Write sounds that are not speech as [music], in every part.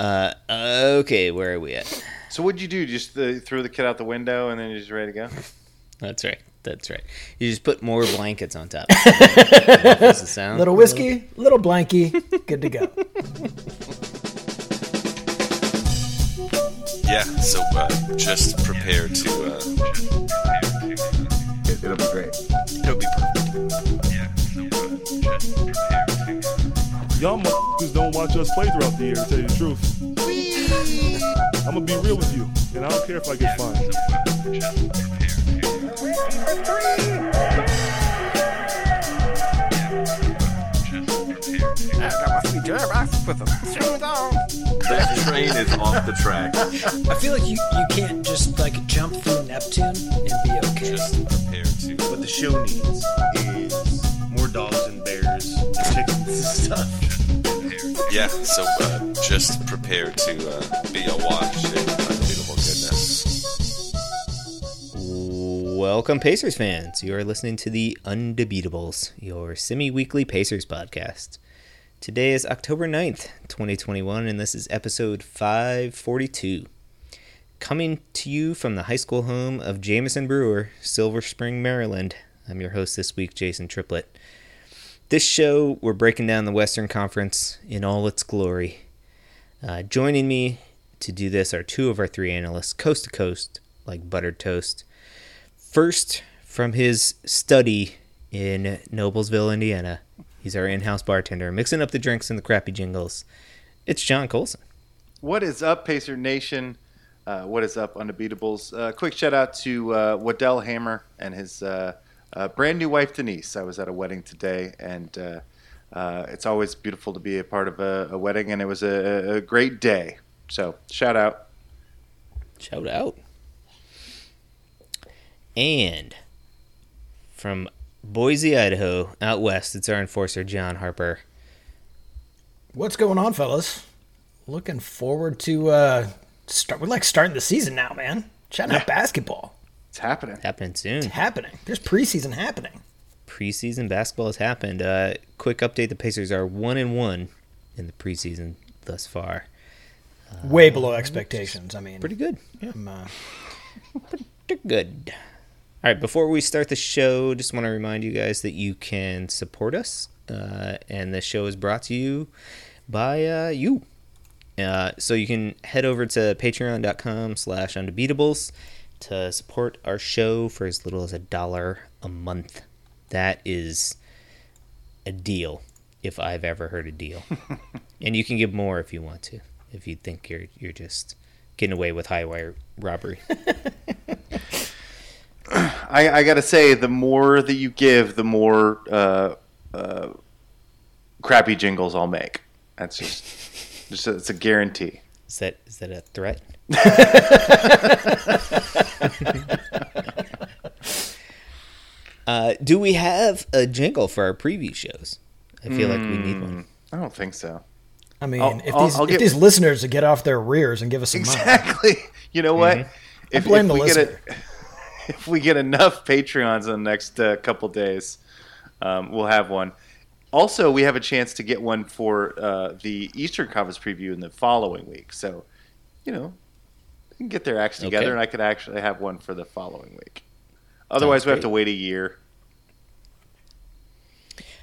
Uh, okay, where are we at? So what'd you do? Just uh, throw the kid out the window and then you're just ready to go? That's right. That's right. You just put more blankets on top. [laughs] Does it sound? Little whiskey, little blankie, good to go. Yeah, so uh, just prepare to. Uh, It, it'll be great. it'll be perfect. Y'all motherfuckers don't watch us play throughout the year, to tell you the truth. I'm gonna be real with you, and I don't care if I get fined. That train is off the track. I feel like you, you can't just like jump through Neptune and be okay. Just prepare to. What the show needs is more dogs and bears and chickens and [laughs] stuff. Yeah, so uh, just prepare to uh, be awash in unbeatable goodness. Welcome, Pacers fans. You are listening to the Undebeatables, your semi weekly Pacers podcast. Today is October 9th, 2021, and this is episode 542. Coming to you from the high school home of Jameson Brewer, Silver Spring, Maryland. I'm your host this week, Jason Triplett. This show, we're breaking down the Western Conference in all its glory. Uh, joining me to do this are two of our three analysts, coast to coast, like buttered toast. First, from his study in Noblesville, Indiana, he's our in house bartender, mixing up the drinks and the crappy jingles. It's John Colson. What is up, Pacer Nation? Uh, what is up, Undebeatables? Uh, quick shout out to uh, Waddell Hammer and his uh, brand new wife, Denise. I was at a wedding today, and uh, uh, it's always beautiful to be a part of a, a wedding, and it was a, a great day. So, shout out. Shout out. And from Boise, Idaho, out west, it's our enforcer, John Harper. What's going on, fellas? Looking forward to uh start. We're like starting the season now, man. Chatting up basketball. It's happening. Happening soon. It's happening. There's preseason happening. preseason basketball has happened. Uh, quick update: the Pacers are one and one in the preseason thus far. Way below expectations. I mean, Pretty good. Yeah, I'm, uh, pretty good. All right, before we start the show, just want to remind you guys that you can support us, uh, and the show is brought to you by uh, you. Uh, so you can head over to patreon.com slash undebeatables to support our show for as little as a dollar a month. That is a deal, if I've ever heard a deal. [laughs] and you can give more if you want to, if you think you're you're just getting away with high wire robbery. [laughs] I, I got to say, the more that you give, the more uh, uh, crappy jingles I'll make. That's just, [laughs] just a, it's a guarantee. Is that is that a threat? [laughs] uh, do we have a jingle for our preview shows? I feel like we need one. I don't think so. I mean, I'll- if I'll- these I'll if get- these listeners get off their rears and give us some money, Exactly. [laughs] You know what? If, blame if the we get listener. a, [laughs] if we get enough Patreons in the next uh, couple days, um, we'll have one. Also, we have a chance to get one for uh, the Eastern Conference preview in the following week. So, you know, we can get their acts together, Okay. and I could actually have one for the following week. Otherwise, we have to wait a year.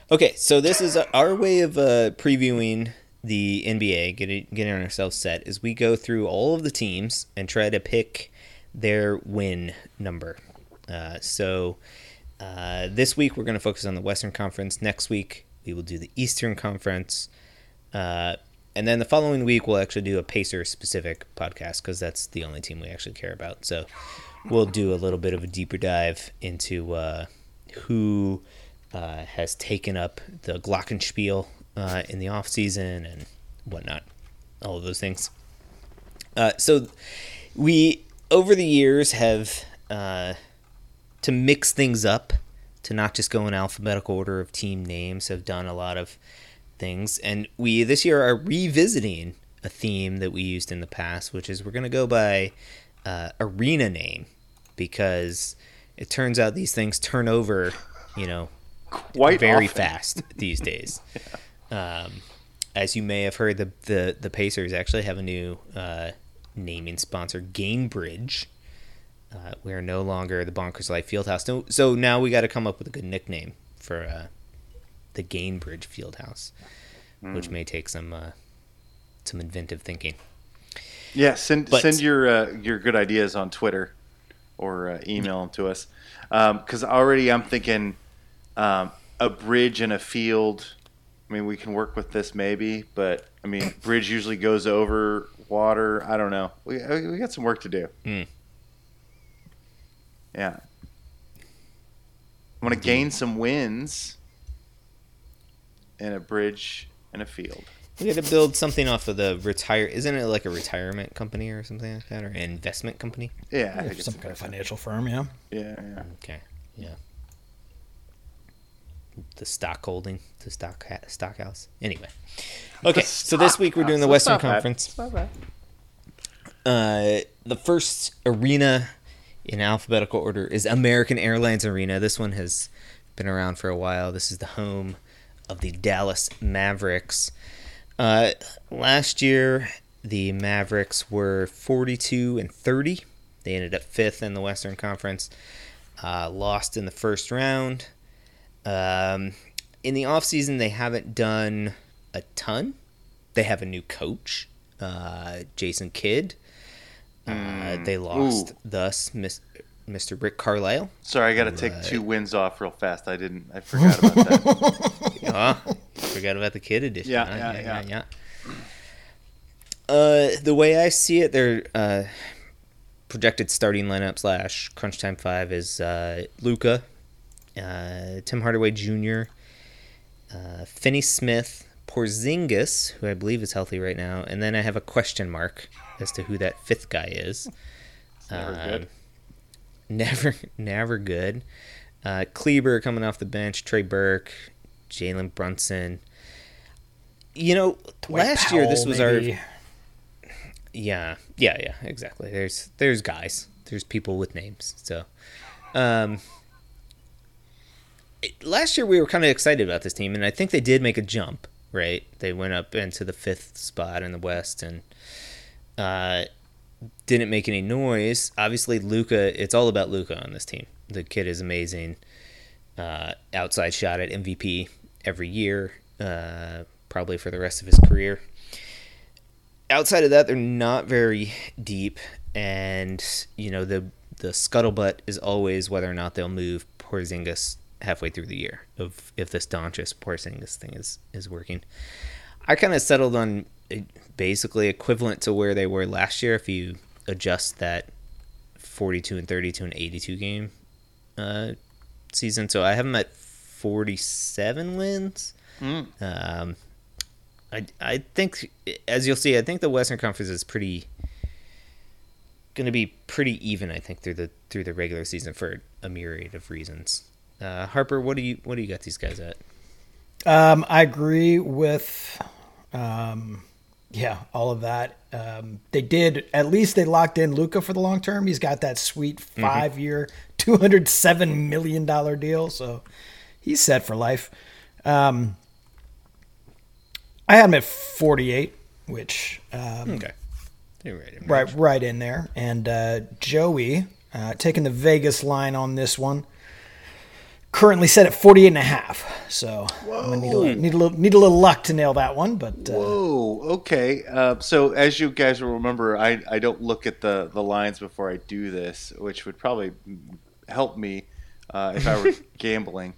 Okay, so this is our way of uh, previewing the NBA, getting getting ourselves set. Is we go through all of the teams and try to pick their win number. Uh, so uh, this week we're going to focus on the Western Conference. Next week we will do the Eastern Conference, uh, and then the following week we'll actually do a Pacer specific podcast because that's the only team we actually care about. So we'll do a little bit of a deeper dive into uh, who uh, has taken up the Glockenspiel uh, in the off season and whatnot, all of those things. Uh, so we over the years have uh, to mix things up to not just go in alphabetical order of team names have done a lot of things and we this year are revisiting a theme that we used in the past which is we're going to go by uh, arena name because it turns out these things turn over you know Quite very often. fast these days. [laughs] Um, as you may have heard, the the, the Pacers actually have a new uh, naming sponsor, Gainbridge. Uh, we are no longer the Bonkers Life Fieldhouse. So, so now we got to come up with a good nickname for uh, the Gainbridge Fieldhouse, which may take some uh, some inventive thinking. Yeah, send But- send your uh, your good ideas on Twitter or uh, email them to us. Because already I'm thinking um, a bridge and a field. I mean, we can work with this maybe, but I mean, bridge usually goes over water. I don't know. We we got some work to do. Hmm. Yeah. I want to gain some wins in a bridge and a field. We got to build something off of the retire. Isn't it like a retirement company or something like that, or an investment company? Yeah, I Yeah, think it's some kind of financial firm, yeah. yeah, yeah. Okay. Yeah. The stock holding, the stock ha- stock house. Anyway. Okay, so this week we're doing the Western. Conference. It's not. Uh, the first arena in alphabetical order is American Airlines Arena. This one has been around for a while. This is the home of the Dallas Mavericks. Uh, last year, the Mavericks were 42 and 30. They ended up fifth in the Western Conference. Uh, lost in the first round. Um, in the offseason, they haven't done a ton. They have a new coach, uh, Jason Kidd. Uh, they lost, Ooh. thus, Miss, Mr. Rick Carlisle. Sorry, I got to take two wins off real fast. I didn't. I forgot about that. [laughs] Ah, forgot about the Kidd edition. Yeah, huh? yeah, yeah, yeah. yeah. Uh, the way I see it, their uh, projected starting lineup slash crunch time five is uh, Luka, uh, Tim Hardaway Jr., uh, Finney Smith, Porzingis, who I believe is healthy right now, and then I have a question mark as to who that fifth guy is. Never Um, good. Never, [laughs] never good. Uh, Kleber coming off the bench. Trey Burke, Jalen Brunson. You know, Dwight last year this was maybe. our yeah, yeah, yeah, exactly. There's there's guys, there's people with names. So, um, last year we were kind of excited about this team, and I think they did make a jump. Right, they went up into the fifth spot in the West, and uh, didn't make any noise. Obviously, Luka. It's all about Luka on this team. The kid is amazing. Uh, outside shot at MVP every year, uh, probably for the rest of his career. Outside of that, they're not very deep, and you know the the scuttlebutt is always whether or not they'll move Porzingis halfway through the year of if this Doncic Porzingis thing is is working. I kind of settled on basically equivalent to where they were last year if you adjust that 42 and 32 and 82 game uh, season. So I have them at 47 wins. Um, I I think as you'll see, I think the Western Conference is pretty going to be pretty even. I think through the through the regular season for a myriad of reasons. Uh, Harper, what do you what do you got these guys at? Um, I agree with, um, yeah, all of that. Um, they did at least they locked in Luka for the long term. He's got that sweet five year, two hundred seven million dollar deal, so he's set for life. Um, I had him at forty eight, which um, Okay, right. right right in there, and uh, Joey uh, taking the Vegas line on this one. Currently set at 48 and a half. So I'm gonna need a, little, need a little need a little luck to nail that one, but uh, Whoa. Okay. Uh, so as you guys will remember, I, I don't look at the, the lines before I do this, which would probably help me uh, if I were [laughs] gambling.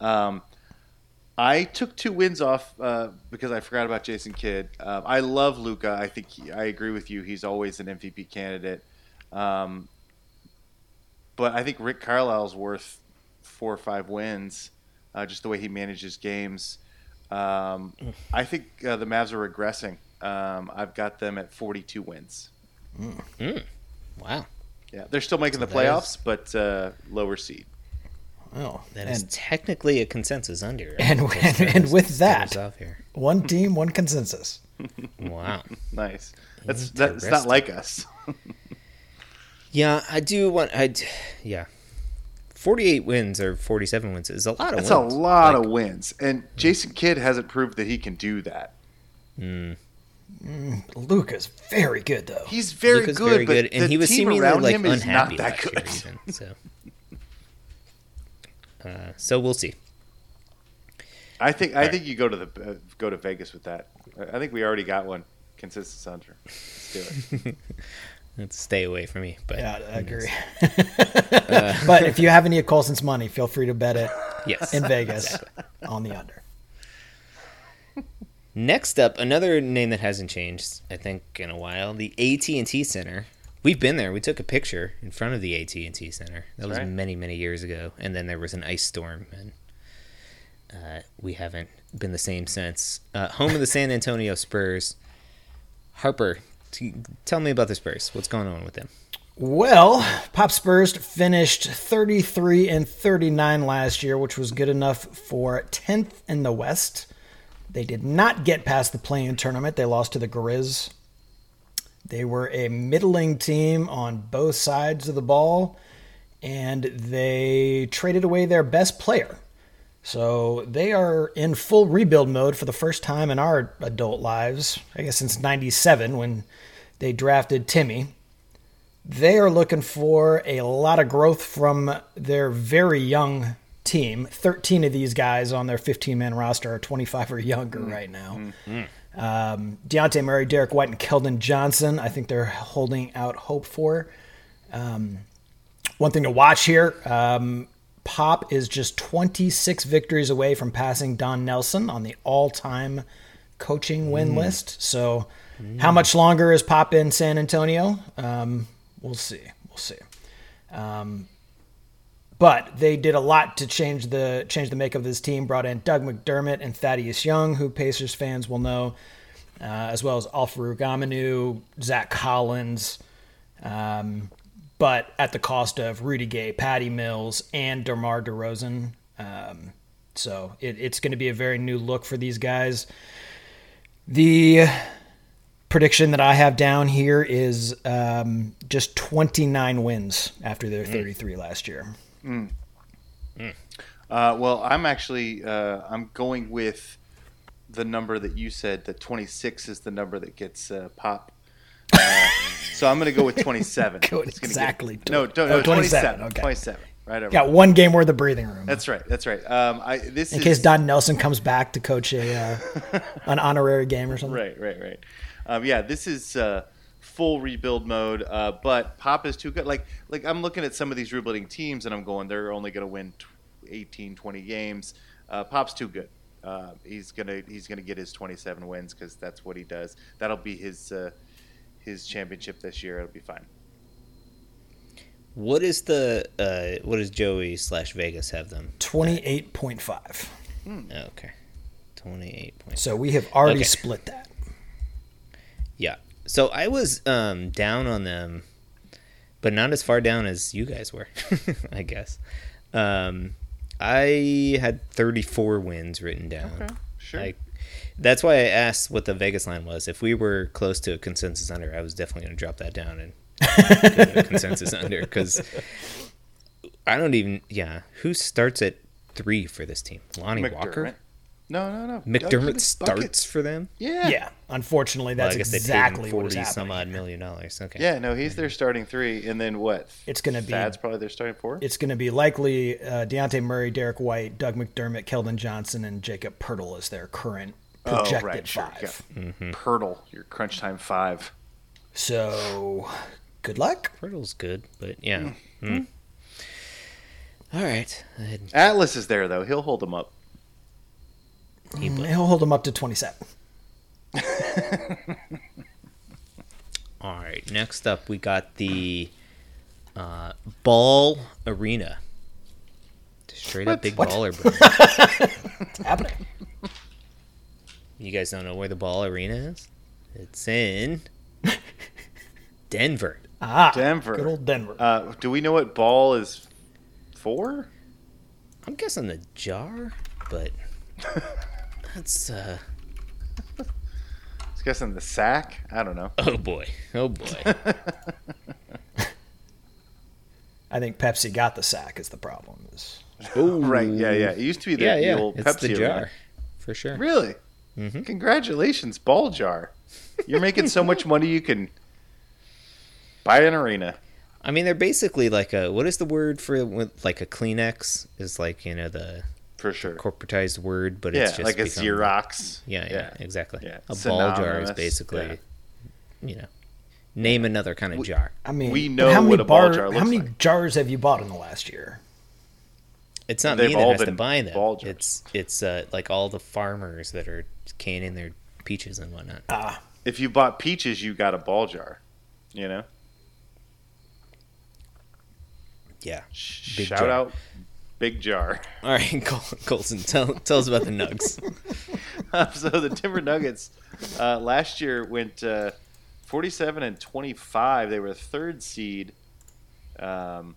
Um, I took two wins off uh, because I forgot about Jason Kidd. Uh, I love Luka. I think he, I agree with you. He's always an MVP candidate. Um, but I think Rick Carlisle's worth four or five wins, uh, just the way he manages games. Um, [laughs] I think uh, the Mavs are regressing. Um, I've got them at 42 wins. Wow, Yeah, they're still making the that is- playoffs, but uh, lower seed. oh, that is and technically a consensus under. And- [laughs] and- and with that- off here. one team, one consensus. [laughs] Wow. Nice. That's that's not like us. Yeah, I do want. I yeah, forty-eight wins or forty-seven wins is a lot of That's a lot Like, of wins, and Jason Kidd hasn't proved that he can do that. Luka's very good though. He's very Luka's good, very but good, and the he was team seemingly around like him is unhappy not that good. year, even, so. [laughs] Uh, so we'll see. I think I Alright. think you go to the uh, go to Vegas with that. I think we already got one consensus under. Let's do it. [laughs] Stay away from me. But Yeah, I agree. [laughs] [laughs] but if you have any of Colson's money, feel free to bet it yes. in Vegas on the under. Next up, another name that hasn't changed, I think, in a while. The AT and T Center. We've been there. We took a picture in front of the AT and T Center. That was right. many, many years ago. And then there was an ice storm, and uh, we haven't been the same since. Uh, home of the San Antonio Spurs. Harper, tell me about the Spurs. What's going on with them? Well, Pop Spurs finished 33 and 39 last year, which was good enough for 10th in the West. They did not get past the play-in tournament. They lost to the Grizz. They were a middling team on both sides of the ball, and they traded away their best player. So they are in full rebuild mode for the first time in our adult lives, I guess since 97 when they drafted Timmy. They are looking for a lot of growth from their very young team. 13 of these guys on their 15 man roster are 25 or younger right now. Um, Dejounte Murray, Derrick White, and Keldon Johnson, I think they're holding out hope for. Um, one thing to watch here um, Pop is just 26 victories away from passing Don Nelson on the all time coaching win list. So, how much longer is Pop in San Antonio? Um, we'll see. We'll see. Um, but they did a lot to change the change the makeup of this team. Brought in Doug McDermott and Thaddeus Young, who Pacers fans will know, uh, as well as Al-Farouq Aminu, Zach Collins, um, but at the cost of Rudy Gay, Patty Mills, and DeMar DeRozan. Um, so it, it's going to be a very new look for these guys. The prediction that I have down here is um, just 29 wins after their 33 last year. Uh, well, I'm actually uh, I'm going with the number that you said. That 26 is the number that gets uh, pop. Uh, [laughs] so I'm going to go with 27. Go It's exactly Get, no, tw- no, no, oh, 27, 27. okay. 27. Right over. Got one game worth of breathing room. That's right. That's right. Um, I this in is case Don Nelson comes back to coach a uh, [laughs] an honorary game or something. Right, right, right. Um, yeah, this is uh, full rebuild mode. Uh, but Pop is too good. Like, like I'm looking at some of these rebuilding teams, and I'm going, they're only going to win tw- 18, 20 games. Uh, Pop's too good. Uh, he's gonna he's gonna get his 27 wins because that's what he does. That'll be his uh, his championship this year. It'll be fine. What is the uh, what does Joey slash Vegas have them? 28.5. Oh, okay, twenty eight point. So we have already Okay. split that. Yeah. So I was um, down on them, but not as far down as you guys were, [laughs] I guess. Um, I had 34 wins written down. Sure. I, that's why I asked what the Vegas line was. If we were close to a consensus under, I was definitely going to drop that down and [laughs] a consensus under because I don't even. Yeah, who starts at three for this team? Lonnie Walker. No, no, no. McDermott Buckets. starts for them. Yeah. Yeah. Unfortunately, Well, that's I guess they exactly paid him what is forty happening. some odd million dollars. Okay. Yeah, no, he's their starting three, and then what? It's gonna be- that's probably their starting four. It's going to be likely uh, Dejounte Murray, Derrick White, Doug McDermott, Keldon Johnson, and Jacob Poeltl as their current projected oh, right, sure. five. Yeah. Poeltl, your crunch time five. So, good luck. Poeltl's good, but yeah. Mm-hmm. Hmm. All right. Atlas is there though. He'll hold them up. He bl- He'll hold them up to 27. [laughs] All right. Next up, we got the uh, Ball Arena. Just Straight up big baller brand. [laughs] Happening. You guys don't know where the Ball Arena is? It's in [laughs] Denver. Ah, Denver. Good old Denver. Uh, do we know what ball is for? I'm guessing the jar, but that's uh I was guessing the sack. I don't know. oh boy. Oh boy. [laughs] I think Pepsi got the sack is the problem. Is Ooh. Right? Yeah, yeah. It used to be the, Yeah, the old It's Pepsi the arena. jar. For sure. Really? Congratulations, ball jar. You're making so much money you can buy an arena. I mean, they're basically like a what is the word for like a Kleenex is like you know the For sure. corporatized word, but Yeah, it's just like a become- Xerox. Yeah, yeah, Yeah. exactly. Yeah, A ball jar is basically, yeah. you know, name another kind of jar. I mean, We know how many what a ball bar- jar How many like. jars have you bought in the last year? It's not They've me that has to buy them. ball jars. It's it's uh, like all the farmers that are canning their peaches and whatnot. Ah. If you bought peaches, you got a ball jar. You know? yeah. Big Shout jar. out Big Jar. All right, [laughs] Col- Colson, tell tell us about the Nugs. [laughs] so the Timber Nuggets uh, last year went uh, 47 and 25. They were third seed. Um,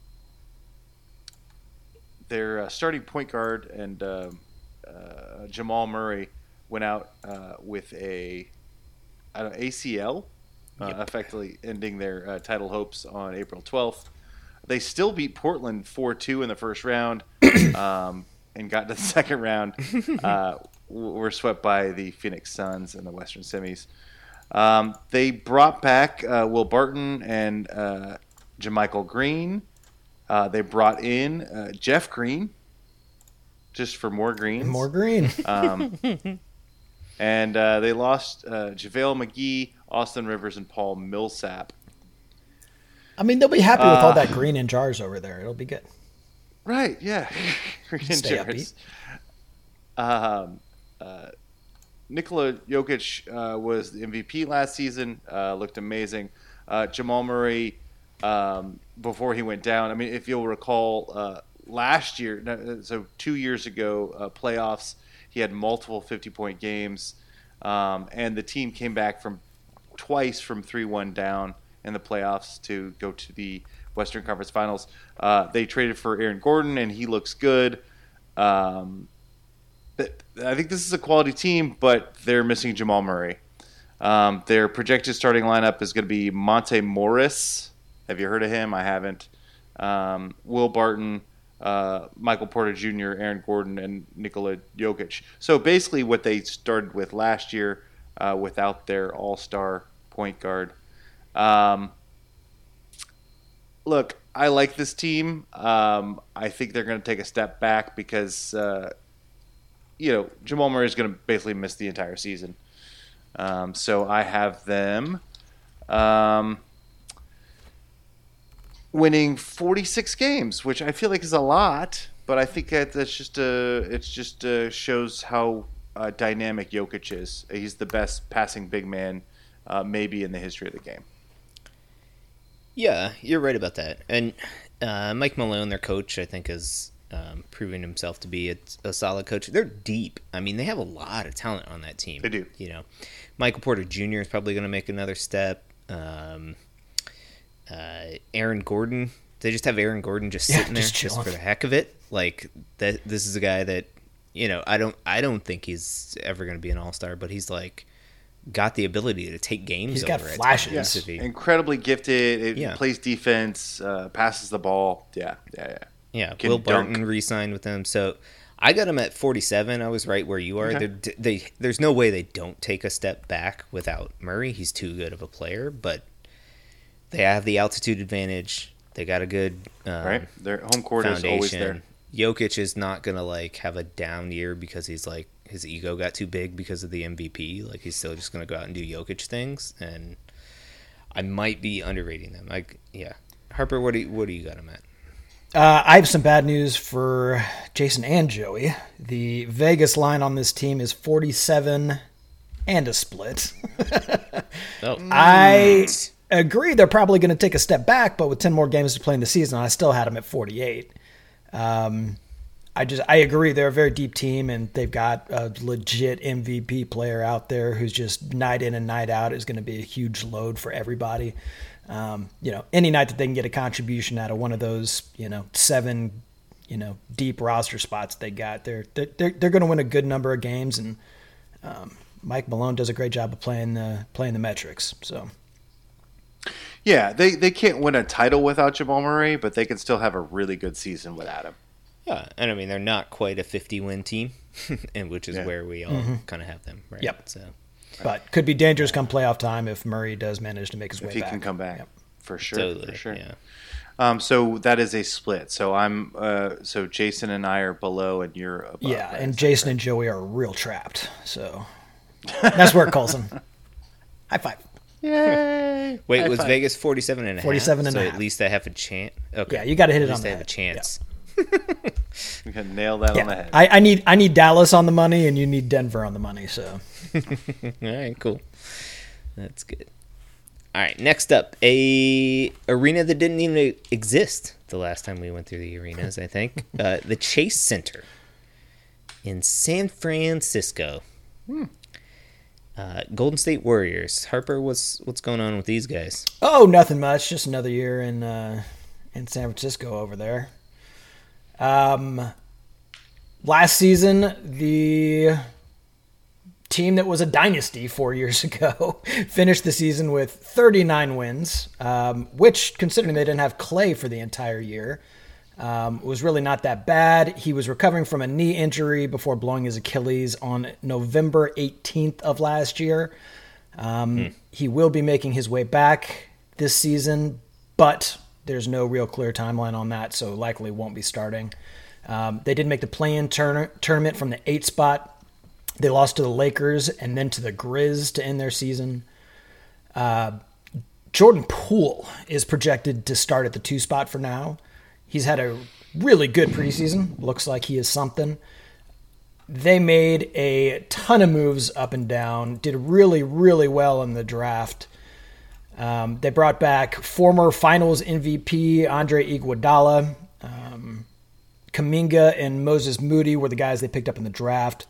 their uh, starting point guard and um uh, Jamal Murray went out uh, with a I don't know, ACL, uh, effectively ending their uh, title hopes on April 12th. They still beat Portland 4 2 in the first round [clears throat] um, and got to the [laughs] second round. Uh, were swept by the Phoenix Suns in the Western semis. Um, they brought back uh, Will Barton and uh, JaMychal Green. Uh, they brought in uh, Jeff Green just for more greens. More green. [laughs] Um, [laughs] and uh, they lost uh, JaVale McGee, Austin Rivers, and Paul Millsap. I mean, they'll be happy with all Uh, that green in jars over there. It'll be good. Right, yeah. [laughs] Green in jars. Um, uh, Nikola Jokic uh, was the MVP last season, uh, looked amazing. Uh, Jamal Murray, um, before he went down, I mean, if you'll recall, uh, last year, so two years ago, uh, playoffs, he had multiple 50 point games, um, and the team came back from twice from 3 1 down in the playoffs to go to the Western Conference Finals. Uh, they traded for Aaron Gordon, and he looks good. Um, I think this is a quality team, but they're missing Jamal Murray. Um, their projected starting lineup is going to be Monte Morris. Have you heard of him? I haven't. Um, Will Barton, uh, Michael Porter Jr., Aaron Gordon, and Nikola Jokic. So basically, what they started with last year uh, without their all star point guard. Um, look, I like this team. Um, I think they're going to take a step back because, uh, you know, Jamal Murray is going to basically miss the entire season. Um, so I have them um, winning 46 games, which I feel like is a lot, but I think that that's just uh, it's just uh, shows how uh, dynamic Jokic is. He's the best passing big man, uh, maybe in the history of the game. Yeah, you're right about that. And uh, Mike Malone, their coach, I think is um, proven himself to be a, a solid coach. They're deep. I mean, they have a lot of talent on that team. They do. You know, Michael Porter Jr. is probably going to make another step. Um, uh, Aaron Gordon. They just have Aaron Gordon just Yeah, sitting there just just for the heck of it. Like that. This is a guy that you know. I don't. I don't think he's ever going to be an all star, but he's like got the ability to take games. He's got flashes. Yes. he- Incredibly gifted. It Yeah. plays defense, uh, passes the ball. Yeah, yeah, yeah. Yeah, can Will dunk. Barton re-signed with them, so I got him at 47. I was right where you are. Okay. They're- They, there's no way they don't take a step back without Murray. He's too good of a player, but they have the altitude advantage. They got a good um, Right. Their home court is always there. foundation. Jokic is not gonna like have a down year because he's like his ego got too big because of the MVP. Like he's still just gonna go out and do Jokic things, and I might be underrating them. Like, yeah, Harper, what do you, what do you got him at? Uh, I have some bad news for Jason and Joey. The Vegas line on this team is 47 and a split. [laughs] Oh, I agree they're probably going to take a step back, but with 10 more games to play in the season, I still had them at 48. Um, I just I agree they're a very deep team and they've got a legit MVP player out there who's just night in and night out is going to be a huge load for everybody. Um, you know, any night that they can get a contribution out of one of those, you know, seven, you know, deep roster spots they got, they're they're they're, going to win a good number of games and um, Mike Malone does a great job of playing the playing the metrics. So Yeah, they, they can't win a title without Jamal Murray, but they can still have a really good season without him. Yeah, and I mean they're not quite a 50 win team, [laughs] and which is Yeah. where we all kind of have them, right? Mm-hmm. Yep. So But could be dangerous come playoff time if Murray does manage to make his way back. If he back. can come back, Yep. for sure, totally, for sure. yeah. Um, so that is a split. So I'm uh, so Jason and I are below, and you're above. Yeah, right? and Jason and Joey are real trapped. So [laughs] that's where it calls them. High five. Yay! Wait, High was five. Vegas 47 and a half? 47 and so a at least I have a chance. Okay. Yeah, you got to hit At it on least the I have a head. chance. [laughs] We can nail that on the head. I, I need I need Dallas on the money, and you need Denver on the money. So [laughs] All right, cool. That's good. All right, next up, a arena that didn't even exist the last time we went through the arenas. I think [laughs] uh, the Chase Center in San Francisco. Uh, Golden State Warriors. Harper, what's what's going on with these guys? Oh, nothing much. Just another year in uh, in San Francisco over there. Um, last season, the team that was a dynasty four years [laughs] ago finished the season with 39 wins, um, which, considering they didn't have Klay for the entire year, um, was really not that bad. He was recovering from a knee injury before blowing his Achilles on November 18th of last year. Um, He will be making his way back this season, but there's no real clear timeline on that, so likely won't be starting. Um, they did make the play-in tourna- tournament from the eight spot. They lost to the Lakers and then to the Grizz to end their season. Uh, Jordan Poole is projected to start at the two spot for now. He's had a really good preseason. Looks like he is something. They made a ton of moves up and down, did really, really well in the draft. Um, they brought back former finals MVP Andre Iguodala. Um, Kuminga and Moses Moody were the guys they picked up in the draft.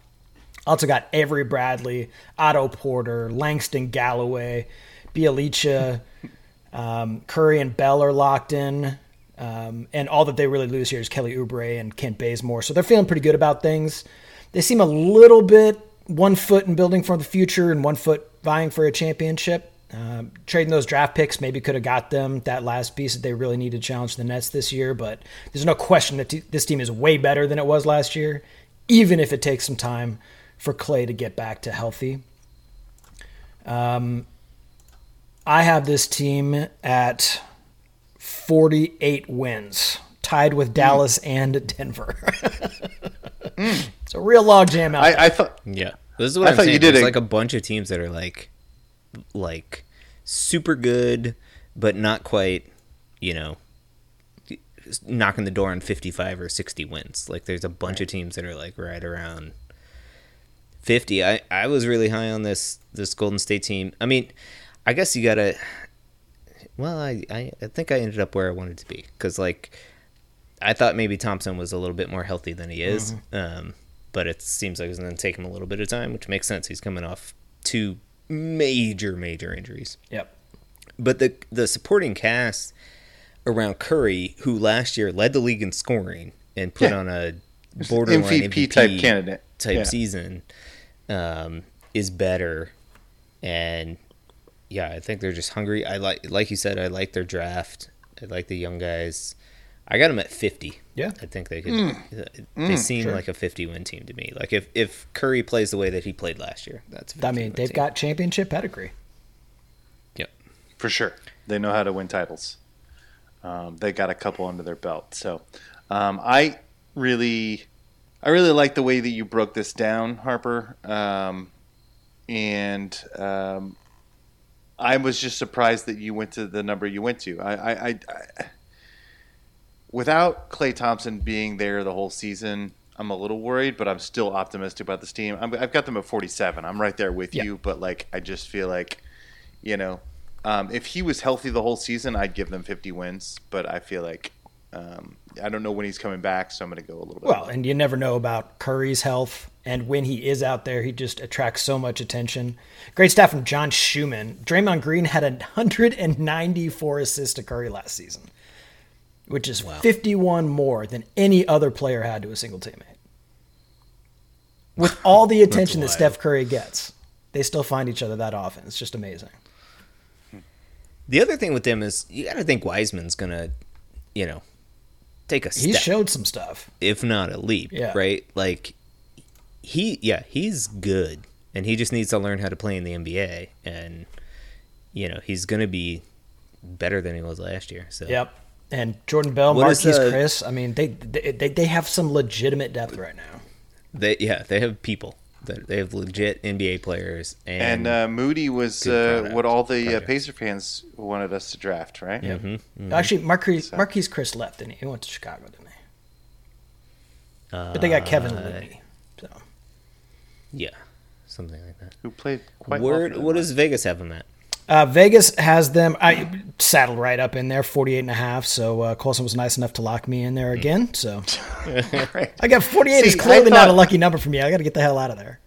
Also got Avery Bradley, Otto Porter, Langston Galloway, Bjelica, [laughs] um, Curry and Bell are locked in. Um, and all that they really lose here is Kelly Oubre and Kent Bazemore. So they're feeling pretty good about things. They seem a little bit one foot in building for the future and one foot vying for a championship. Um, trading those draft picks maybe could have got them that last piece that they really need to challenge the Nets this year. But there's no question that t- this team is way better than it was last year, even if it takes some time for Klay to get back to healthy. Um, I have this team at 48 wins, tied with Dallas and Denver. [laughs] It's a real logjam out there. I, I thought Yeah, this is what I am thought you did There's a- like a bunch of teams that are like, like super good, but not quite. You know, knocking the door on 55 or 60 wins. Like there's a bunch of teams that are like right around 50. I I was really high on this this Golden State team. I mean, I guess you gotta. Well, I I, I think I ended up where I wanted to be because like. I thought maybe Thompson was a little bit more healthy than he is, um, but it seems like it's going to take him a little bit of time, which makes sense. He's coming off two major, major injuries. Yep. But the the supporting cast around Curry, who last year led the league in scoring and put Yeah. on a borderline MVP, MVP, type candidate type Yeah. season, um, is better, and yeah, I think they're just hungry. I like, like you said, I like their draft. I like the young guys. I got them at fifty. Yeah. I think they could. they seem like a fifty win team to me. Like if if Curry plays the way that he played last year, that's. a I 50 mean, they've team. got championship pedigree. Yep. for sure. They know how to win titles. Um, they got a couple under their belt. So um, I really, I really like the way that you broke this down, Harper. Um, and um, I was just surprised that you went to the number you went to. I, I, I, I without Klay Thompson being there the whole season. I'm a little worried, but I'm still optimistic about this team. I'm, I've got them at 47. I'm right there with Yeah. you, but like I just feel like, you know, um, if he was healthy the whole season, I'd give them 50 wins. But I feel like um, I don't know when he's coming back, so I'm going to go a little bit. Well, and you never know about Curry's health. And when he is out there, he just attracts so much attention. Great stuff from John Schumann. Draymond Green had 194 assists to Curry last season, which is 51 more than any other player had to a single teammate. With all the attention that. Steph Curry gets, they still find each other that often. It's just amazing. The other thing with them is you got to think Wiseman's gonna, you know, take a step, He showed some stuff. if not a leap, Yeah. right? Like he, yeah, he's good, and he just needs to learn how to play in the NBA, and you know he's gonna be better than he was last year. So Yep. And Jordan Bell, What is Marquese the- Chriss. I mean, they, they they they have some legitimate depth right now. they, yeah, they have people. They have legit NBA players, and, And uh, Moody was uh, what all the uh, Pacer fans wanted us to draft, right? Yeah. Mm-hmm. Actually, Marquese So- Marquese Chriss left, didn't he? He went to Chicago, didn't he? But they got Kevin Uh, Looney. So yeah, something like that. Who played quite Where well. what does Vegas have them at? Uh, Vegas has them I saddled right up in there, 48 and a half. So uh, Colson was nice enough to lock me in there again. So [laughs] I got 48 is See, I clearly not a lucky number for me. I got to get the hell out of there.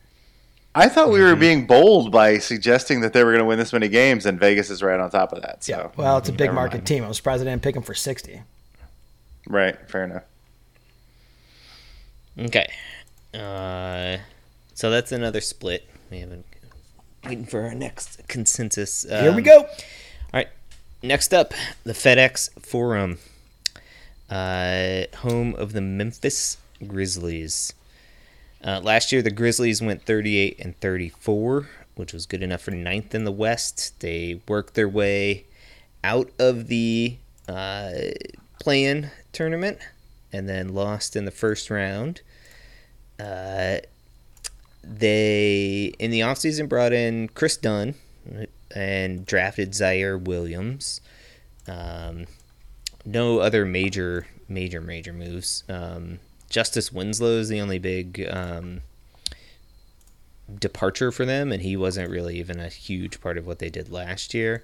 I thought we were Mm-hmm. being bold by suggesting that they were going to win this many games, and Vegas is right on top of that. So, Yeah. Well, it's a big never market mind. team. I was surprised I didn't pick them for 60. Right, fair enough. Okay, uh, so that's another split. We haven't waiting for our next consensus. Here we Um, go. All right. Next up, the FedEx Forum, uh, home of the Memphis Grizzlies. Uh, last year, the Grizzlies went 38 and 34, which was good enough for ninth in the West. They worked their way out of the uh, play-in tournament and then lost in the first round. Uh, they in the offseason brought in Kris Dunn and drafted Ziaire Williams. Um, no other major, major, major moves. Um, Justice Winslow is the only big um, departure for them, and he wasn't really even a huge part of what they did last year.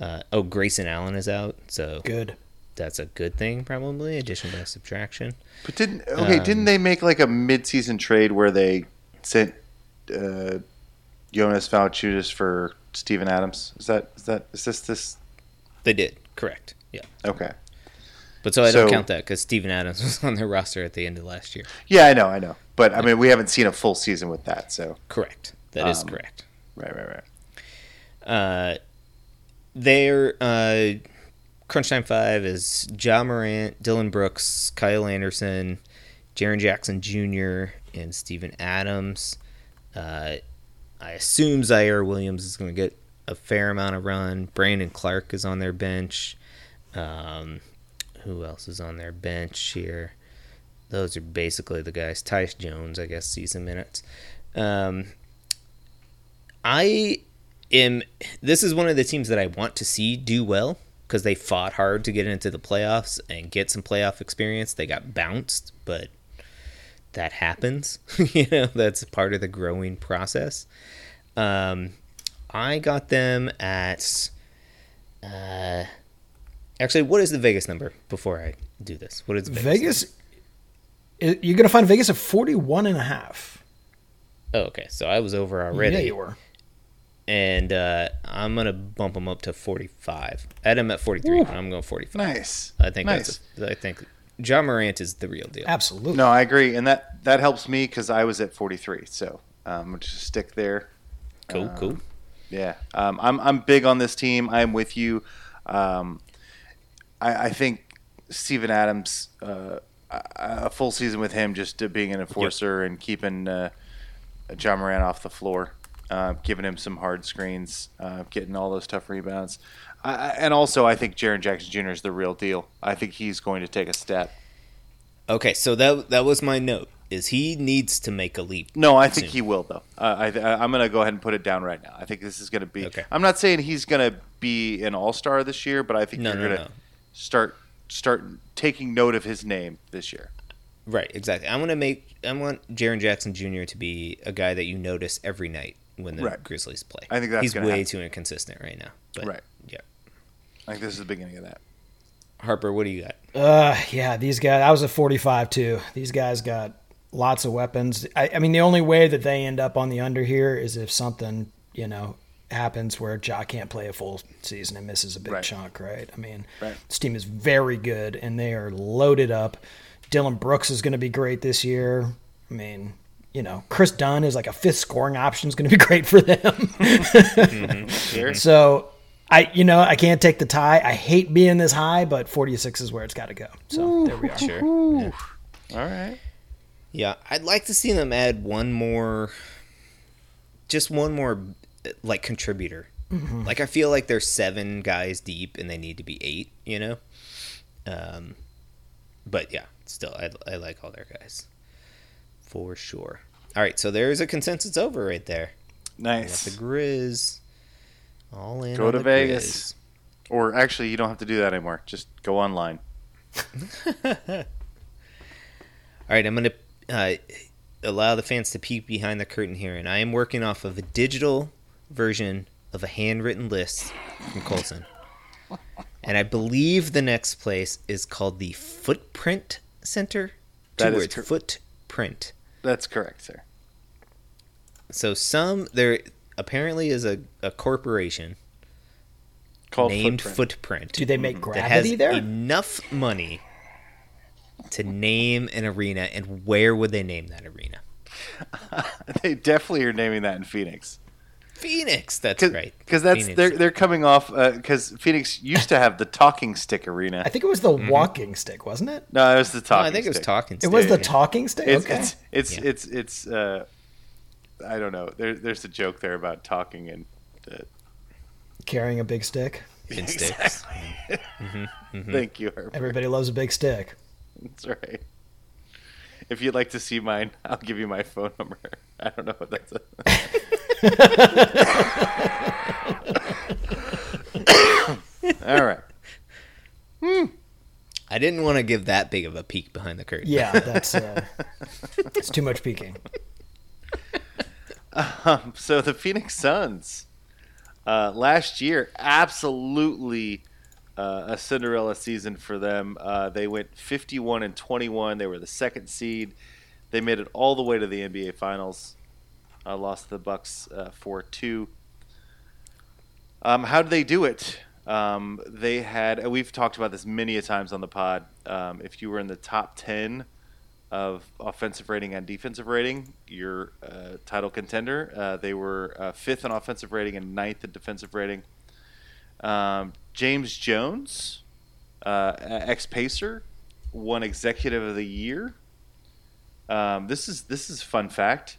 Uh, oh, Grayson Allen is out, so Good. that's a good thing, probably. Addition by subtraction. But didn't okay? Um, didn't they make like a mid-season trade where they sent uh, Jonas Valanciunas for Steven Adams? Is that is that is this this? They did, correct. Yeah. Okay. But so I don't So- count that because Steven Adams [laughs] was on their roster at the end of last year. Yeah, I know, I know. But I mean, we haven't seen a full season with that, so Correct. That is Um, correct. right, right, right. Uh, their uh, Crunch Time Five is Ja Morant, Dillon Brooks, Kyle Anderson, Jaren Jackson Jr., and Steven Adams. Uh, I assume Ziaire Williams is going to get a fair amount of run. Brandon Clarke is on their bench. Um, who else is on their bench here? Those are basically the guys. Tyus Jones, I guess, sees some minutes. Um, I am. This is one of the teams that I want to see do well because they fought hard to get into the playoffs and get some playoff experience. They got bounced, but that happens. [laughs] you know, that's part of the growing process. Um, I got them at. Uh, actually, what is the Vegas number before I do this? What is Vegas? Vegas, you're going to find Vegas at 41 and a half. Oh, okay. So I was over already. Yeah, you were. and uh, I'm gonna bump them up to 45. I had him at 43. but I'm going 45. Nice. I think nice. that's. I think John Morant is the real deal. Absolutely. No, I agree, and that that helps me because I was at 43, so um, I'm gonna just stick there. Cool, Um, cool. Yeah, um, I'm I'm big on this team. I'm with you. Um, I, I think Steven Adams, uh, a a full season with him, just uh, being an enforcer and keeping uh, John Moran off the floor, uh, giving him some hard screens, uh, getting all those tough rebounds, I, and also I think Jaren Jackson Jr. is the real deal. I think he's going to take a step. Okay, so that that was my note. Is he needs to make a leap? No, I think soon. he will though. Uh, I, I'm going to go ahead and put it down right now. I think this is going to be. Okay. I'm not saying he's going to be an All Star this year, but I think No, you're no, going to no. start start taking note of his name this year. Right, exactly. I want to make. I want Jaren Jackson Jr. to be a guy that you notice every night when the Right. Grizzlies play. I think that's he's way happen. too inconsistent right now. But, Right. Yeah. I think this is the beginning of that. Harper, what do you got? Uh, yeah, these guys. I was at 45 too. These guys got lots of weapons. I, I mean, the only way that they end up on the under here is if something, you know, happens where Ja can't play a full season and misses a big Right. chunk, right? I mean, Right. this team is very good and they are loaded up. Dillon Brooks is going to be great this year. I mean, you know, Kris Dunn is like a fifth scoring option is going to be [laughs] great for them. Sure. So I you know I can't take the tie. I hate being this high, but 46 is where it's got to go. So there we are. Sure. Yeah. All right. Yeah, I'd like to see them add one more, just one more, like contributor. Like I feel like they're seven guys deep, and they need to be eight. You know, um, but yeah, still, I, I like all their guys for sure. All right, so there's a consensus over right there. We got Nice. the Grizz all in. Go on to the Vegas. Or actually, you don't have to do that anymore. Just go online. [laughs] All right, I'm gonna uh, allow the fans to peek behind the curtain here, and I am working off of a digital version of a handwritten list from Colson. And I believe the next place is called the Footprint Center. Two That is words, cor- footprint. That's correct, sir. So some there apparently is a, a corporation Called named Footprint. Footprint. Do they make that has gravity there? enough money to name an arena, and where would they name that arena? [laughs] they definitely are naming that in Phoenix. Phoenix. That's Cause, right. Because that's Phoenix. they're they're coming off because Phoenix used to have the talking stick arena. I think it was the walking stick, wasn't it? No, it was the No, talking. I think it was stick. talking. It was the Stick. talking stick. It's okay. it's it's Yeah. it's it's uh, I don't know. There, there's a joke there about talking and uh, Carrying a big stick. In [laughs] sticks. thank you. Herbert. Everybody loves a big stick. That's right. If you'd like to see mine, I'll give you my phone number. [laughs] I don't know what that's. [laughs] All right. Hmm. I didn't want to give that big of a peek behind the curtain. Yeah, that's uh, it's too much peeking. Um, so the Phoenix Suns uh, last year, absolutely uh, a Cinderella season for them. Uh, they went 51 and 21. They were the second seed. They made it all the way to the NBA Finals. Uh, lost to the Bucks uh, 4-2. Um, how did they do it? Um, they had. We've talked about this many a times on the pod. Um, if you were in the top 10 of offensive rating and defensive rating, your uh, title contender. Uh, they were uh, fifth in offensive rating and ninth in defensive rating. Um, James Jones, uh, ex Pacer, won Executive of the Year. Um, this is this is fun fact.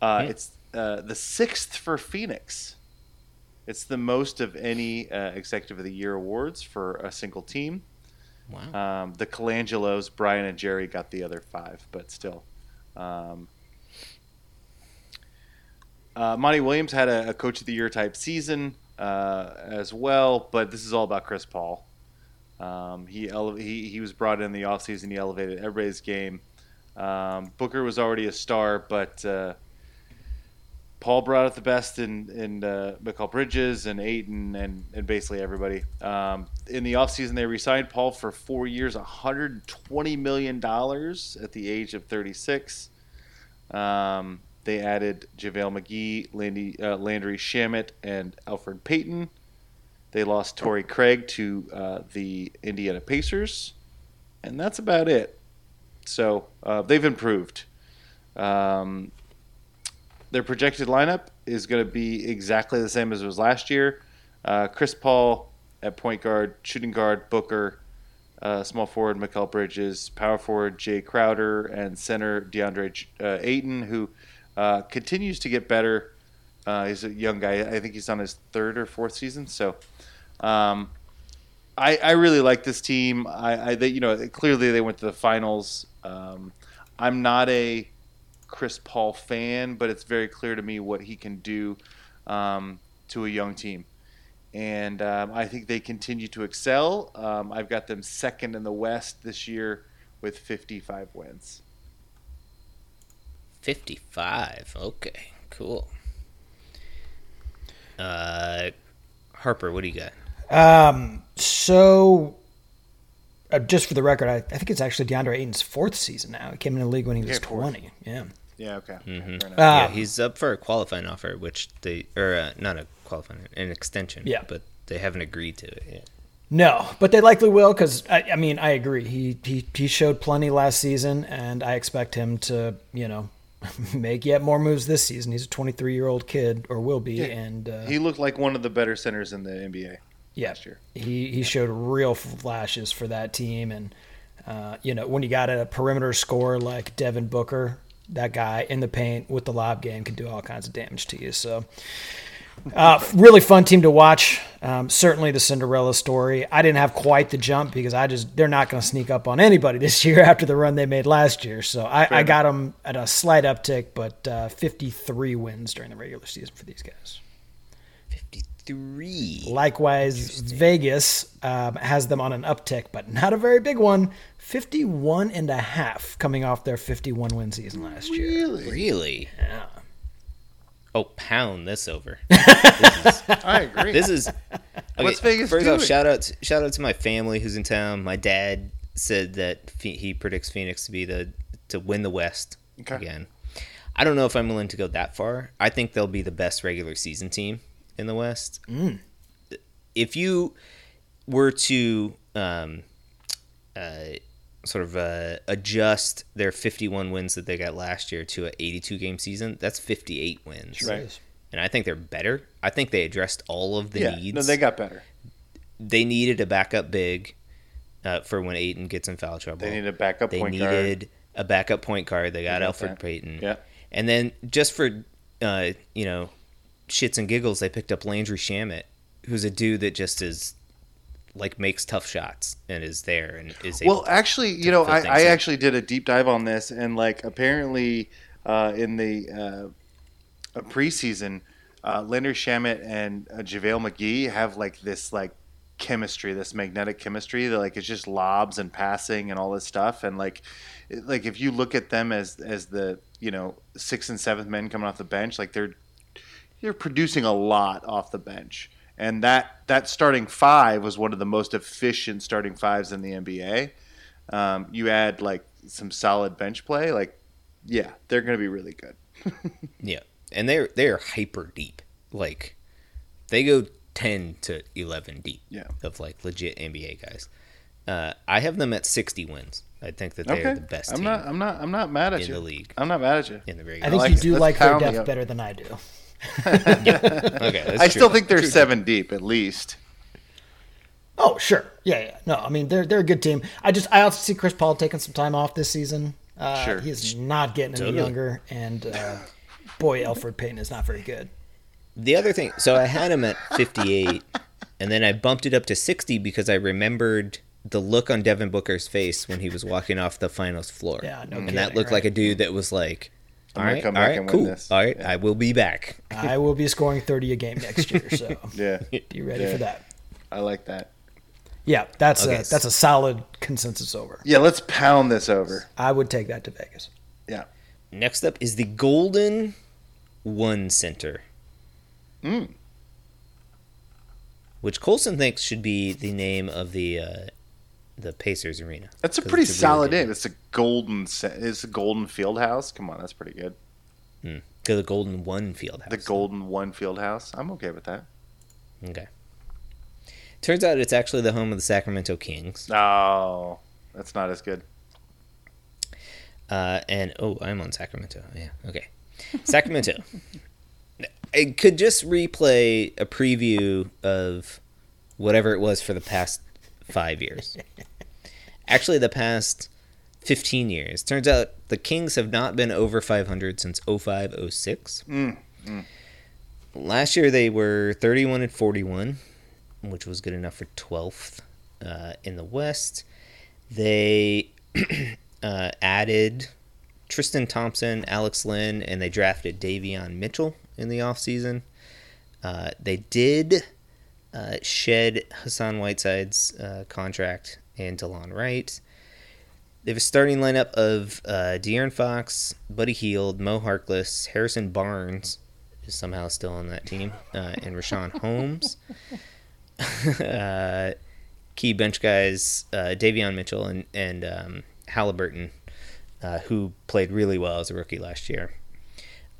Uh, It's uh, the sixth for Phoenix. It's the most of any uh, Executive of the Year awards for a single team. Wow. Um, the Colangelos, Brian and Jerry got the other five, but still. Um, uh, Monty Williams had a, a Coach of the Year type season uh, as well, but this is all about Chris Paul. Um, he, ele- he he was brought in the offseason. He elevated everybody's game. Um, Booker was already a star, but uh, Paul brought out the best in in uh, Mikal Bridges and Ayton and, and basically everybody. Um, in the offseason, they re-signed Paul for four years, 120 million dollars at the age of 36. Um, they added JaVale McGee, Landy, uh, Landry Shamet, and Elfrid Payton. They lost Torrey Craig to uh, the Indiana Pacers, and that's about it. So uh, they've improved. Um, their projected lineup is going to be exactly the same as it was last year. Uh, Chris Paul at point guard, shooting guard Booker, uh, small forward Mikal Bridges, power forward Jay Crowder, and center DeAndre uh, Ayton, who uh, continues to get better. Uh, he's a young guy. I think he's on his third or fourth season. So, um, I, I really like this team. I, I they, you know clearly they went to the finals. Um, I'm not a Chris Paul fan, but it's very clear to me what he can do um, to a young team. And um, I think they continue to excel. Um, I've got them second in the West this year with 55 wins. 55. Okay, cool. Uh, Harper, what do you got? Um, so uh, just for the record, I, I think it's actually DeAndre Ayton's fourth season now. He came in the league when he was Yeah, 20. Yeah. Yeah, okay. Fair enough. yeah, he's up for a qualifying offer, which they or uh, not a qualifying, an extension. Yeah. but they haven't agreed to it yet. No, but they likely will because I, I mean I agree. He, he he showed plenty last season, and I expect him to you know [laughs] make yet more moves this season. He's a 23 year old kid, or will be, and uh, He looked like one of the better centers in the NBA. Yeah, last year. he he showed real flashes for that team, and uh, you know when you got a perimeter scorer like Devin Booker, that guy in the paint with the lob game can do all kinds of damage to you. So. Uh, really fun team to watch. Um, certainly the Cinderella story. I didn't have quite the jump because I just they're not going to sneak up on anybody this [laughs] year after the run they made last year. So I, I got them at a slight uptick, but uh, 53 wins during the regular season for these guys. 53. Likewise, Vegas um, has them on an uptick, but not a very big one. 51 and a half coming off their 51 win season last year. Really? Yeah. Oh, pound this over. [laughs] I agree. This is okay, What's Vegas First doing? off, shout out to, shout out to my family who's in town. My dad said that he predicts Phoenix to be the to win the West Okay. again. I don't know if I'm willing to go that far. I think they'll be the best regular season team in the West. If you were to um, uh, sort of uh, adjust their 51 wins that they got last year to an 82 game season, that's 58 wins. Right. And I think they're better. I think they addressed all of the yeah, needs. no, they got better. they needed a backup big uh, for when Ayton gets in foul trouble. They need a backup They needed guard. a backup point guard. They got got Alfred that. Payton. Yeah. And then just for uh, you know shits and giggles, they picked up Landry Shamet, who's a dude that just is like makes tough shots and is there and is. Well, actually, you know, I, I actually did a deep dive on this, and like apparently uh, in the uh, uh, preseason, uh, Leonard Shamet and uh, JaVale McGee have like this like chemistry, this magnetic chemistry that like it's just lobs and passing and all this stuff, and like like if you look at them as as the you know sixth and seventh men coming off the bench, like they're you're producing a lot off the bench. And that, that starting five was one of the most efficient starting fives in the NBA. Um, you add like some solid bench play, like yeah, they're going to be really good. [laughs] yeah, and they're they're hyper deep. Like they go ten to eleven deep. Yeah. Of like legit NBA guys. Uh, I have them at sixty wins. I think that they are the best I'm team not. I'm not. I'm not mad at in you. the league I'm not mad at you. in the very. I think like you it. do Let's like their depth better than I do. [laughs] okay, that's I true. still think they're seven deep at least. Oh, sure. Yeah, yeah. No, I mean they're they're a good team. I just I also see Chris Paul taking some time off this season. Uh, Sure. he is not getting any younger, and uh, boy, Elfrid Payton is not very good. The other thing, so I had him at 58, and then I bumped it up to 60 because I remembered the look on Devin Booker's face when he was walking off the finals floor. Yeah, no and kidding, that looked right? like a dude that was like, all gonna right, come all back right, and win cool. this." All right, Yeah. I will be back. I will be scoring thirty a game next year, so [laughs] Yeah, be ready Yeah. for that. I like that. Yeah, that's Okay, a that's a solid consensus over. Yeah, let's pound this over. I would take that to Vegas. Yeah. Next up is the Golden One Center, Mm. which Colson thinks should be the name of the uh, the Pacers arena. That's a pretty solid name. It's a golden. It's a golden field house. Come on, that's pretty good. To the Golden One Field House. The golden one field house. I'm okay with that. Okay. Turns out it's actually the home of the Sacramento Kings. Oh, that's not as good. Uh, and oh, I'm on Sacramento. Yeah, okay. Sacramento. [laughs] I could just replay a preview of whatever it was for the past five years. Actually, the past 15 years. Turns out the Kings have not been over 500 since 05 06. Last year they were 31 and 41, which was good enough for 12th uh, in the West. They [clears throat] uh, added Tristan Thompson, Alex Len, and they drafted Davion Mitchell in the offseason. Uh, they did uh, shed Hassan Whiteside's uh, contract and Delon Wright. They have a starting lineup of uh, De'Aaron Fox, Buddy Hield, Mo Harkless, Harrison Barnes is somehow still on that team, uh, and Richaun [laughs] Holmes. uh, key bench guys, uh, Davion Mitchell and and um, Halliburton, uh, who played really well as a rookie last year.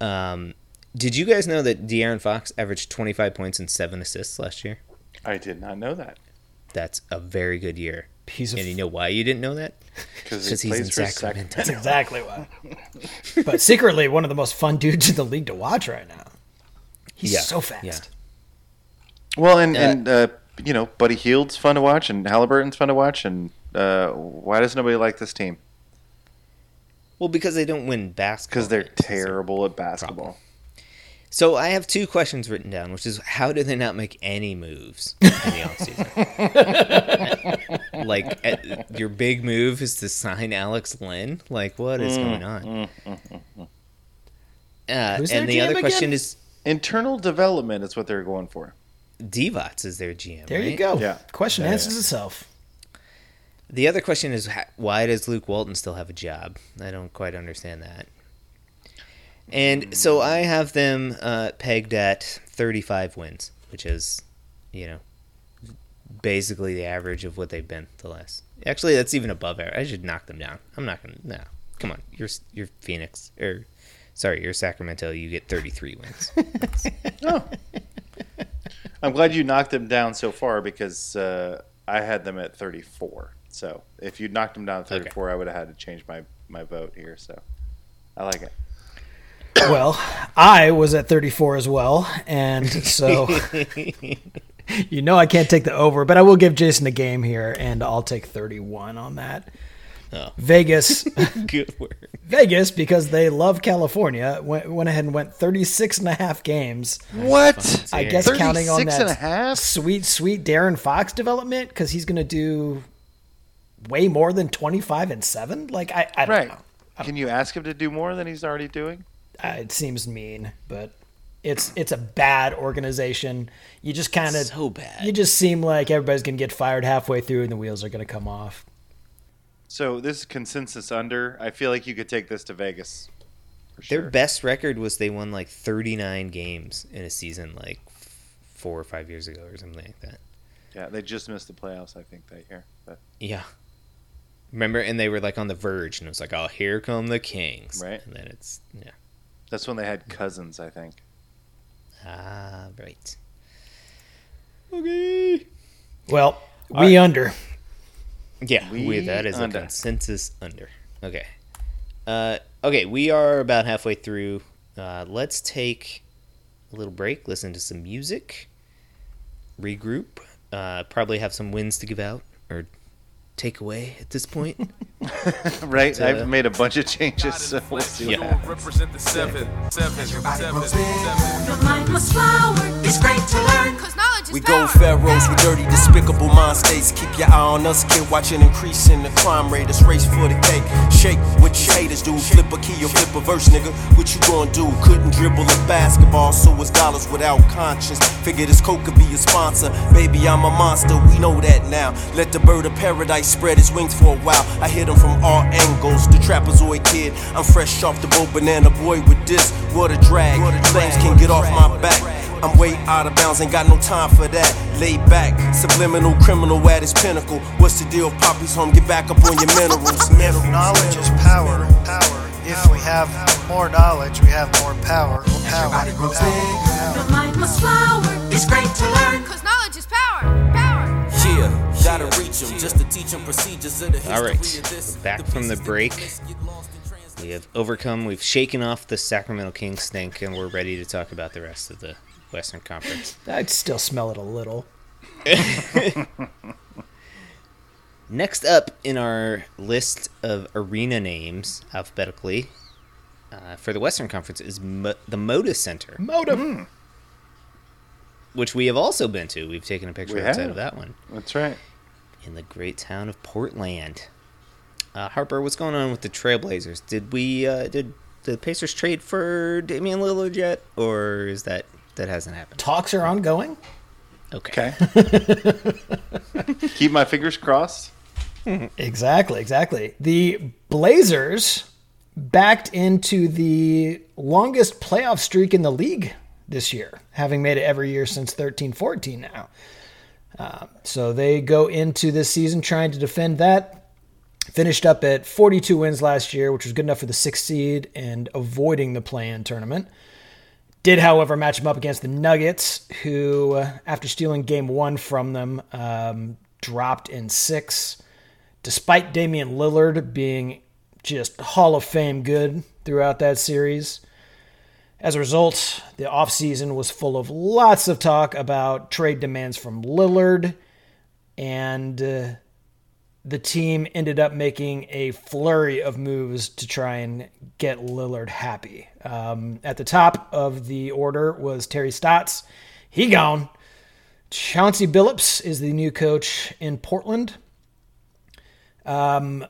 Um, did you guys know that De'Aaron Fox averaged 25 points and seven assists last year? I did not know that That's a very good year. He's a And you know why you didn't know that? [laughs] because Because he's in Sacramento. [laughs] That's exactly why. [laughs] but secretly, one of the most fun dudes in the league to watch right now. He's Yeah, so fast. yeah. Well, and Uh, and uh, you know, Buddy Hield's fun to watch, and Halliburton's fun to watch, and uh, why does nobody like this team? Well, because they don't win basketball. Because they're games. That's their terrible at basketball. problem. So I have two questions written down, which is how do they not make any moves in the [laughs] offseason? like, eh, your big move is to sign Alex Len? Like, what is going on? Mm, mm, mm, uh, Who's their and the GM other question again? is Internal development is what they're going for. Divac is their GM. There you go. Yeah. Question Yeah, answers yeah. itself. The other question is why does Luke Walton still have a job? I don't quite understand that. And so I have them uh, pegged at 35 wins, which is, you know, basically the average of what they've been the last. Actually, that's even above average. I should knock them down. I'm not gonna. No, come on. You're you're Phoenix or sorry, you're Sacramento. You get 33 wins. [laughs] Oh. I'm glad you knocked them down so far because uh, I had them at 34. So if you'd knocked them down at 34, I would have had to change my, my vote here. So I like it. Well, I was at 34 as well, and so [laughs] you know I can't take the over, but I will give Jason a game here, and I'll take 31 on that. Oh. Vegas, [laughs] Good word. Vegas, because they love California, went, went ahead and went 36 and a half games. What? I guess counting on that and a half? sweet, sweet De'Aaron Fox development, because he's going to do way more than 25 and 7. Like, I, I don't Right. know. Can you ask him to do more than he's already doing? Uh, it seems mean, but it's it's a bad organization. You just kind of So bad. You just seem like everybody's gonna get fired halfway through, and the wheels are gonna come off. So this is consensus under. I feel like you could take this to Vegas. For Their best record was they won like 39 games in a season like f- four or five years ago or something like that. Yeah, they just missed the playoffs, I think, that year. But Yeah. Remember, and they were like on the verge, and it was like, "Oh, here come the Kings!" Right. And then it's yeah, that's when they had Cousins, I think. ah, right. Okay. Well, we under. Yeah, We we, that is under. a consensus under. Okay. Uh, okay, we are about halfway through. Uh, let's take a little break, listen to some music, regroup, uh, probably have some wins to give out or take away at this point. [laughs] [laughs] Right? uh, I've made a bunch of changes, so we'll see what Yeah. happens. Represent the seven, seven, seven, The mindless flower is great to learn. Cause knowledge is We power. go pharaohs with dirty, despicable mind states. Keep your eye on us, kid. Watch an increase in the crime rate. It's race for the cake. Shake what you haters do. Flip a key or flip a verse, nigga. What you gonna do? Couldn't dribble a basketball, so it's dollars without conscience. Figure this coke could be a sponsor. Baby, I'm a monster. We know that now. Let the bird of paradise spread his wings for a while. I hit him from all angles. The trapezoid kid. I'm fresh off the boat, banana boy with this. What a drag. Flames can get off my back. I'm way out of bounds, ain't got no time for that. Lay back, subliminal criminal at its pinnacle. What's the deal? Poppy's home, get back up on your minerals. [laughs] If knowledge is power, power. If we have more knowledge, we have more power. Power. The mindless flower is great to learn. Cause knowledge is power. Power. Yeah, gotta reach him just to teach him procedures of the history All right, of this. back from the break. We have overcome, we've shaken off the Sacramento Kings stink, and we're ready to talk about the rest of the Western Conference. [laughs] I'd still smell it a little. [laughs] Next up in our list of arena names alphabetically uh, for the Western Conference is Mo- the Moda Center, Modem. which we have also been to. We've taken a picture We outside have. of that one That's right. in the great town of Portland. Uh, Harper, what's going on with the Trailblazers? Did we uh, did the Pacers trade for Damian Lillard yet, or is that that hasn't happened? Talks are ongoing. Okay. Okay. [laughs] Keep my fingers crossed. Exactly, exactly. The Blazers backed into the longest playoff streak in the league this year, having made it every year since 13 14 now. Uh, so they go into this season trying to defend that. Finished up at 42 wins last year, which was good enough for the sixth seed and avoiding the play in tournament. Did, however, match them up against the Nuggets, who, uh, after stealing game one from them, um, dropped in six. Despite Damian Lillard being just Hall of Fame good throughout that series. As a result, the offseason was full of lots of talk about trade demands from Lillard, and uh, the team ended up making a flurry of moves to try and get Lillard happy. Um, at the top of the order was Terry Stotts. He gone. Chauncey Billups is the new coach in Portland. Um,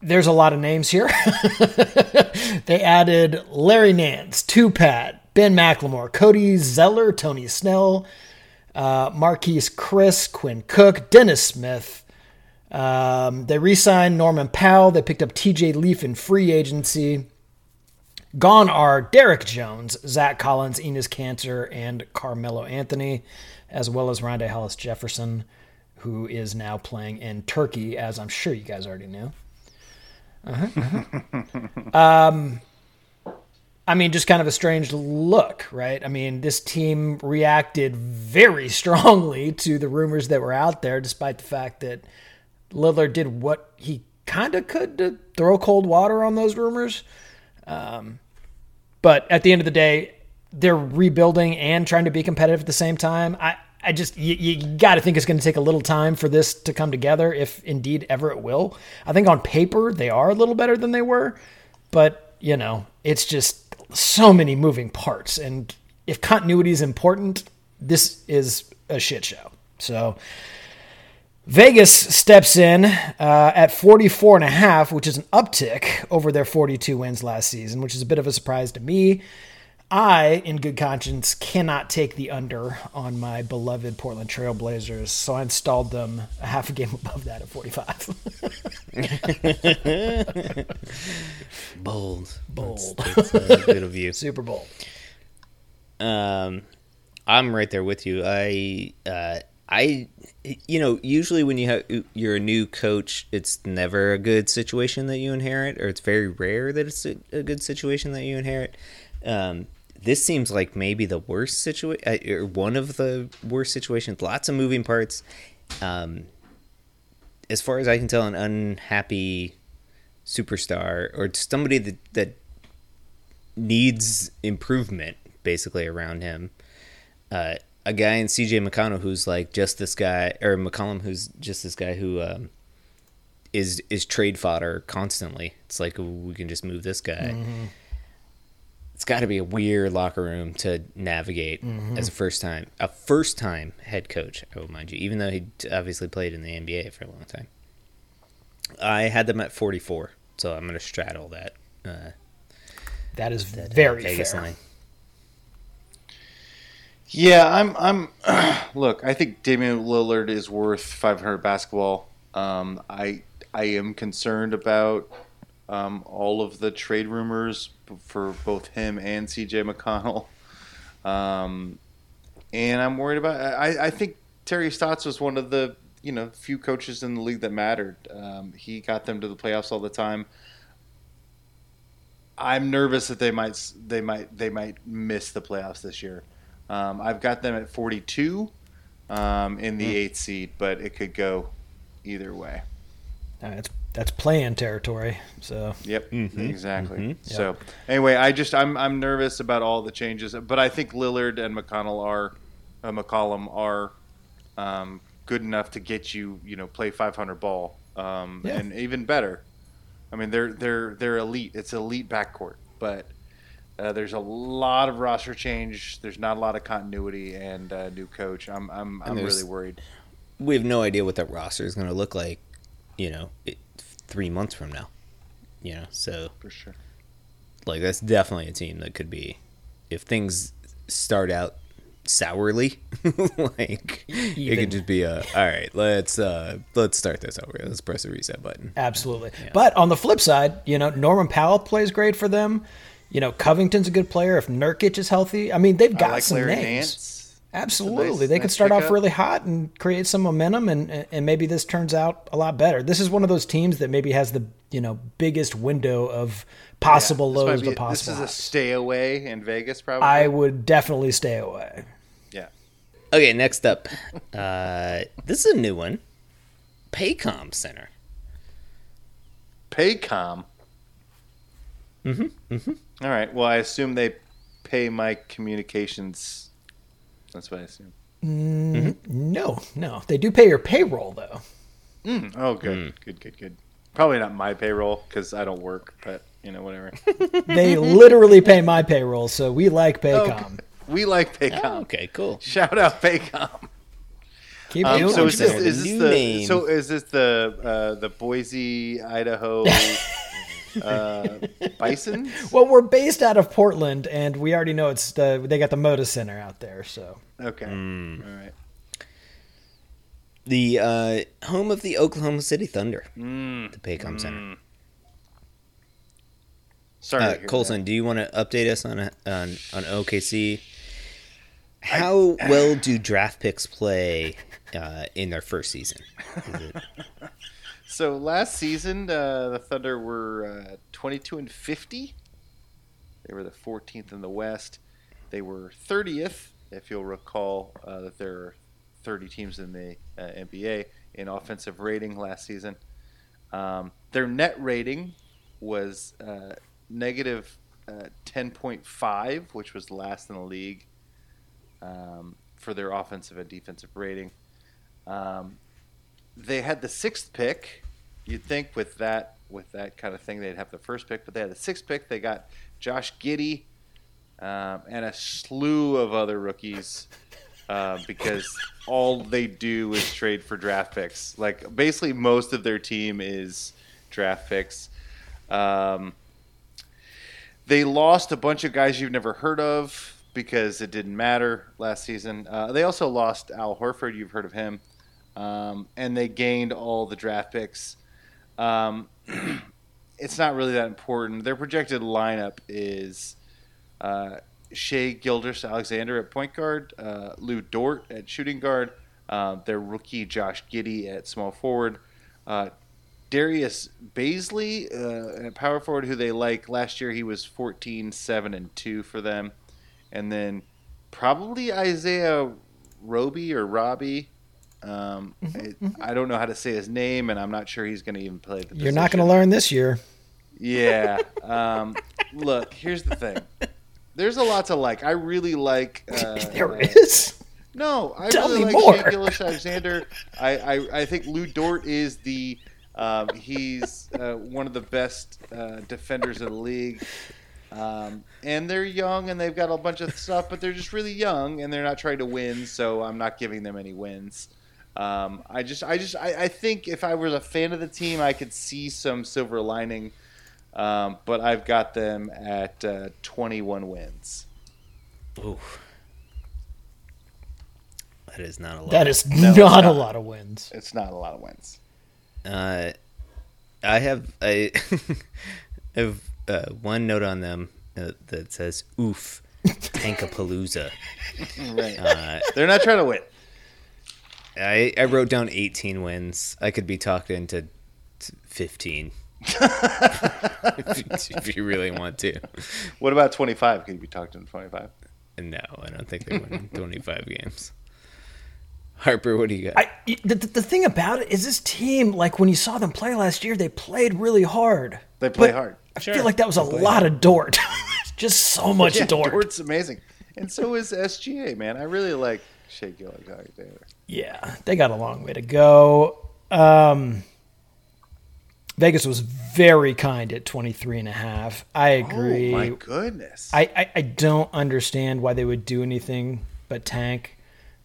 there's a lot of names here. [laughs] they added Larry Nance, Tupat, Ben McLemore, Cody Zeller, Tony Snell, uh, Marquese Chriss, Quinn Cook, Dennis Smith. Um, they re signed Norman Powell. They picked up TJ Leaf in free agency. Gone are Derrick Jones, Zach Collins, Enes Kanter, and Carmelo Anthony, as well as Rondae Hollis Jefferson, who is now playing in Turkey, as I'm sure you guys already knew. Uh-huh, uh-huh. [laughs] um, I mean, just kind of a strange look, right? I mean, this team reacted very [laughs] strongly to the rumors that were out there, despite the fact that Lillard did what he kind of could to throw cold water on those rumors. Um, but at the end of the day, they're rebuilding and trying to be competitive at the same time. I, I just you, you got to think it's going to take a little time for this to come together, if indeed ever it will. I think on paper they are a little better than they were, but you know it's just so many moving parts, and if continuity is important, this is a shit show. So Vegas steps in uh, at 44 and a half, which is an uptick over their 42 wins last season, which is a bit of a surprise to me. I, in good conscience, cannot take the under on my beloved Portland Trailblazers, so I installed them a half a game [laughs] above that at 45. [laughs] Bold. Bold. That's, that's, uh, good of you. [laughs] Super bold. Um, I'm right there with you. I, uh, I, you know, usually when you have you're a new coach, it's never a good situation that you inherit, or it's very rare that it's a, a good situation that you inherit. Um, this seems like maybe the worst situation, or one of the worst situations. Lots of moving parts. Um, as far as I can tell, an unhappy superstar or somebody that that needs improvement basically around him. Uh, a guy in CJ McConnell who's like just this guy, or McCollum who's just this guy who um, is is trade fodder constantly. It's like we can just move this guy. Mm-hmm. It's got to be a weird locker room to navigate Mhm. as a first time, a first time head coach. I will mind you, even though he obviously played in the NBA for a long time. I had them at 44, so I'm going to straddle that. Uh, That is that, uh, very Vegas fair. line. Yeah, I'm. I'm. [clears throat] look, I think Damian Lillard is worth 500 basketball. Um, I I am concerned about um, all of the trade rumors for both him and CJ McConnell. Um, and I'm worried about. I, I think Terry Stotts was one of the you know few coaches in the league that mattered. Um, he got them to the playoffs all the time. I'm nervous that they might they might they might miss the playoffs this year. Um, I've got them at 42 um, in the Hmm. eighth seed, but it could go either way. Uh, that's that's playing territory. So Yep, exactly. Mhm. So anyway, I just I'm I'm nervous about all the changes, but I think Lillard and McConnell are uh, McCollum are um, good enough to get you you know play 500 ball um, Yeah. and even better. I mean they're they're they're elite. It's elite backcourt, but uh, there's a lot of roster change. There's not a lot of continuity and uh, new coach. I'm I'm I'm really worried. we have no idea what that roster is going to look like, you know, it, three months from now. You know, so for sure, like that's definitely a team that could be, if things start out sourly, [laughs] like it could just be a all right. Let's uh let's start this over. Let's press the reset button. Absolutely. But on the flip side, you know, Norman Powell plays great for them. You know, Covington's a good player if Nurkic is healthy. I mean, they've got like some Larry names. Nance. Absolutely. nice- they could nice start off pickup. really hot and create some momentum and and maybe this turns out a lot better. This is one of those teams that maybe has the, you know, biggest window of possible This might lows be- to possible This is a stay away in Vegas, probably. I would definitely stay away. yeah. Okay, next up, [laughs] uh, this is a new one, Paycom Center. Paycom. Mm-hmm. Mm-hmm. All right. Well, I assume they pay my communications. That's what I assume. Mm, No, no. They do pay your payroll though. Mm. Oh, good, good, good, good. Probably not my payroll because I don't work, but you know, whatever. [laughs] They literally pay my payroll, so we like Paycom. we like Paycom. Oh, okay, cool. Shout out Paycom. Keep Um, doing so it. is this, there. is New this the so is this the uh, the Boise, Idaho [laughs] uh, Bisons? [laughs] Well, we're based out of Portland, and we already know it's the they got the Moda Center out there. So Okay, Hmm. all right. The uh, home of the Oklahoma City Thunder, Mm. the Paycom Center. Sorry, Uh, to hear Colson, do you want to update us on on on OKC? How well do draft picks play uh, in their first season? [laughs] So last season, uh, the Thunder were uh, 22 and 50. They were the 14th in the West. They were 30th, if you'll recall uh, that there are 30 teams in the uh, NBA in offensive rating last season. Um, their net rating was uh, negative uh, 10.5, which was last in the league um, for their offensive and defensive rating. Um, they had the sixth pick. You'd think with that with that kind of thing they'd have the first pick, but they had the sixth pick. They got Josh Giddey um, and a slew of other rookies uh, because all they do is trade for draft picks. Like basically, most of their team is draft picks. Um, they lost a bunch of guys you've never heard of because it didn't matter last season. Uh, they also lost Al Horford. You've heard of him. Um, and they gained all the draft picks. Um, [clears throat] it's not really that important. Their projected lineup is uh, Shai Gilgeous-Alexander at point guard, uh, Lu Dort at shooting guard, uh, their rookie Josh Giddey at small forward, uh, Darius Bazley uh, at power forward, who they like. Last year he was 14, 7, and 2 for them. And then probably Isaiah Roby or Robbie. Um, I, I don't know how to say his name, and I'm not sure he's going to even play the you're not going to learn this year. Yeah. [laughs] Um, look, here's the thing. There's a lot to like. I really like. Uh, [laughs] There uh, is. No, I Tell really like more. Shai Gilgeous-Alexander. I, I, I think Lu Dort is the. Um, he's uh, one of the best uh, defenders of the league. Um, and they're young and they've got a bunch of stuff, but they're just really young and they're not trying to win, so I'm not giving them any wins. Um, I just, I just, I, I think if I was a fan of the team, I could see some silver lining. Um, but I've got them at uh, 21 wins. Ooh. That is not a lot. That is No, it's not a lot of wins. It's not a lot of wins. Uh, I have I [laughs] have uh, one note on them uh, that says "Oof, [laughs] Tankapalooza." [laughs] Right. Uh, They're not trying to win. I I wrote down 18 wins. I could be talked into 15 if, [laughs] you- if you really want to. What about 25? Could you be talked into 25? No, I don't think they win [laughs] 25 games. Harper, what do you got? I, the, the the thing about it is this team, like when you saw them play last year, they played really hard. They play But hard. I feel like that was a lot of Dort. [laughs] Just so much Yeah, Dort. Dort's amazing. And so is SGA, man. I really like Shai Gilgeous-Alexander. Yeah, they got a long way to go. Um, Vegas was very kind at 23 and a half. I agree. Oh, my goodness. I, I, I don't understand why they would do anything but tank.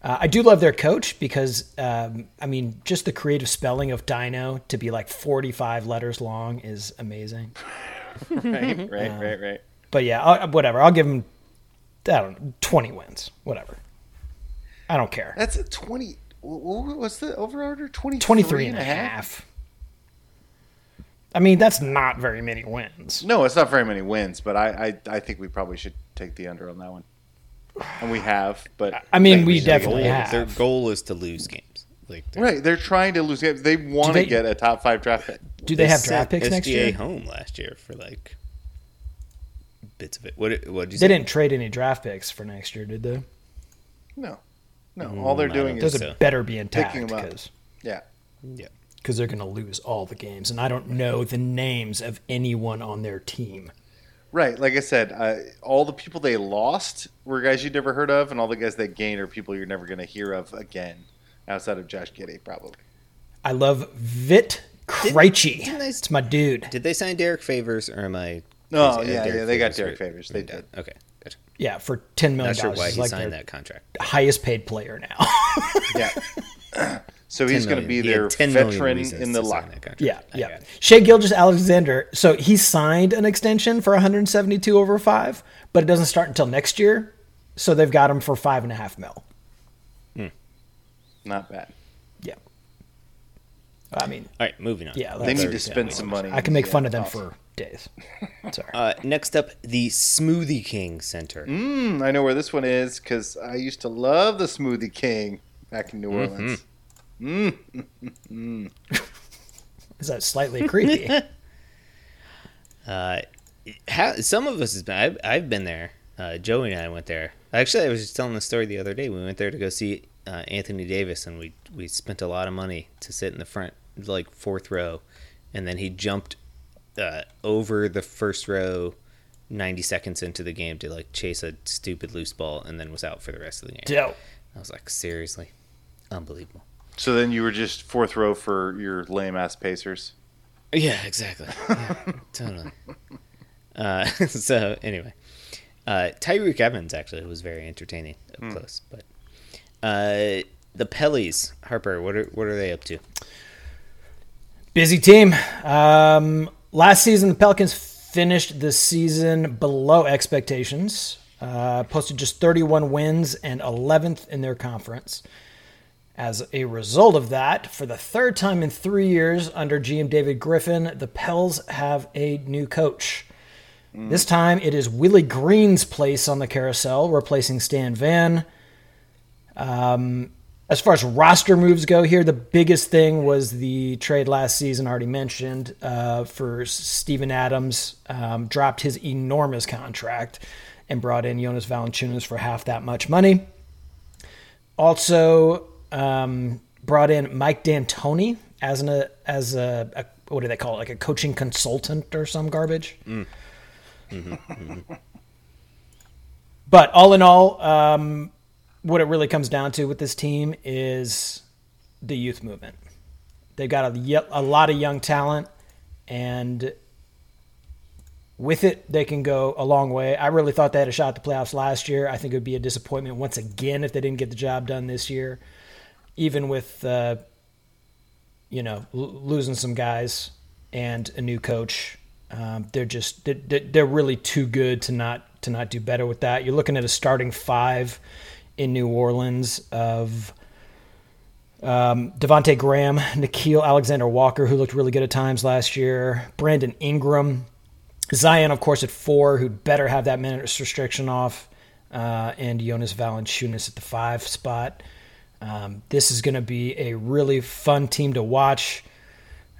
Uh, I do love their coach because, um, I mean, just the creative spelling of Daigneault to be like 45 letters long is amazing. [laughs] right, right, [laughs] right, right. But yeah, I'll, whatever. I'll give them, I don't know, 20 wins. Whatever. I don't care. That's a 20. wh- wh- What's the over order? 23, 23 and a half. I mean, that's not very many wins. No, it's not very many wins, but I, I, I think we probably should take the under on that one. And we have, but I mean, we definitely go- have. Their goal is to lose games. Like they're- Right, they're trying to lose games. They want to get a top five draft pick. Do they, have draft picks next SGA year? home last year for like bits of it. What what did you They say? didn't trade any draft picks for next year, did they? No, no. All they're Mm, doing don't is Those so. are better be intact Picking 'em up. because yeah. Yeah. Cuz they're going to lose all the games, and I don't know the names of anyone on their team. Right, like I said, uh, all the people they lost were guys you'd never heard of, and all the guys they gained are people you're never going to hear of again, outside of Josh Giddey, probably. I love Vit Krejci. didn't they- It's my dude. Did they sign Derrick Favors or am I? No, crazy? yeah, yeah, they got Derrick Favors. They did. Okay, gotcha. Yeah, for ten million Not sure dollars. why He's he like signed that contract. highest paid player now. [laughs] Yeah. [laughs] so he's going to be million. He had their 10 million veteran in the to locker. yeah, I yeah. got it. Shai Gilgeous-Alexander. So he signed an extension for 172 over five, but it doesn't start until next year. So they've got him for five and a half mil. Hmm. Not bad. Yeah. I mean, All right, moving on. yeah. They need to spend some money. I can make Yeah, fun of them awesome. for days. [laughs] Sorry. Uh, next up, the Smoothie King Center. Mm, I know where this one is because I used to love the Smoothie King back in New Orleans. [laughs] Is that slightly creepy? [laughs] Uh, how, some of us has been. I've, I've been there. Uh, Joey and I went there. Actually, I was just telling the story the other day. We went there to go see uh, Anthony Davis, and we we spent a lot of money to sit in the front, like fourth row, and then he jumped uh, over the first row. 90 seconds into the game to like chase a stupid loose ball and then was out for the rest of the game. Dope. I was like, seriously? Unbelievable. So then you were just fourth row for your lame ass Pacers. Yeah, exactly. Yeah, [laughs] totally. Uh, [laughs] so anyway, uh, Tyreke Evans actually was very entertaining up close, but uh, the Pellies, Harper, what are what are they up to? Busy team. Um, last season, the Pelicans finished the season below expectations. Uh, posted just 31 wins and 11th in their conference. As a result of that, for the third time in three years under GM David Griffin, the Pels have a new coach. This time it is Willie Green's place on the carousel, replacing Stan Van. Um, as far as roster moves go here, the biggest thing was the trade last season, already mentioned, uh, for Steven Adams. Um, dropped his enormous contract and brought in Jonas Valanciunas for half that much money. Also um, brought in Mike D'Antoni as an a, as a, a what do they call it, like a coaching consultant or some garbage. But all in all, um, what it really comes down to with this team is the youth movement. They've got a, a lot of young talent, and with it, they can go a long way. I really thought they had a shot at the playoffs last year. I think it would be a disappointment once again if they didn't get the job done this year, even with uh, you know l- losing some guys and a new coach. Um, they're just they're, they're really too good to not to not do better with that. You're looking at a starting five in New Orleans of um, Devonte Graham, Nickeil Alexander-Walker, who looked really good at times last year, Brandon Ingram, Zion, of course, at four, who'd better have that minutes restriction off, uh, and Jonas Valanciunas at the five spot. Um, this is going to be a really fun team to watch.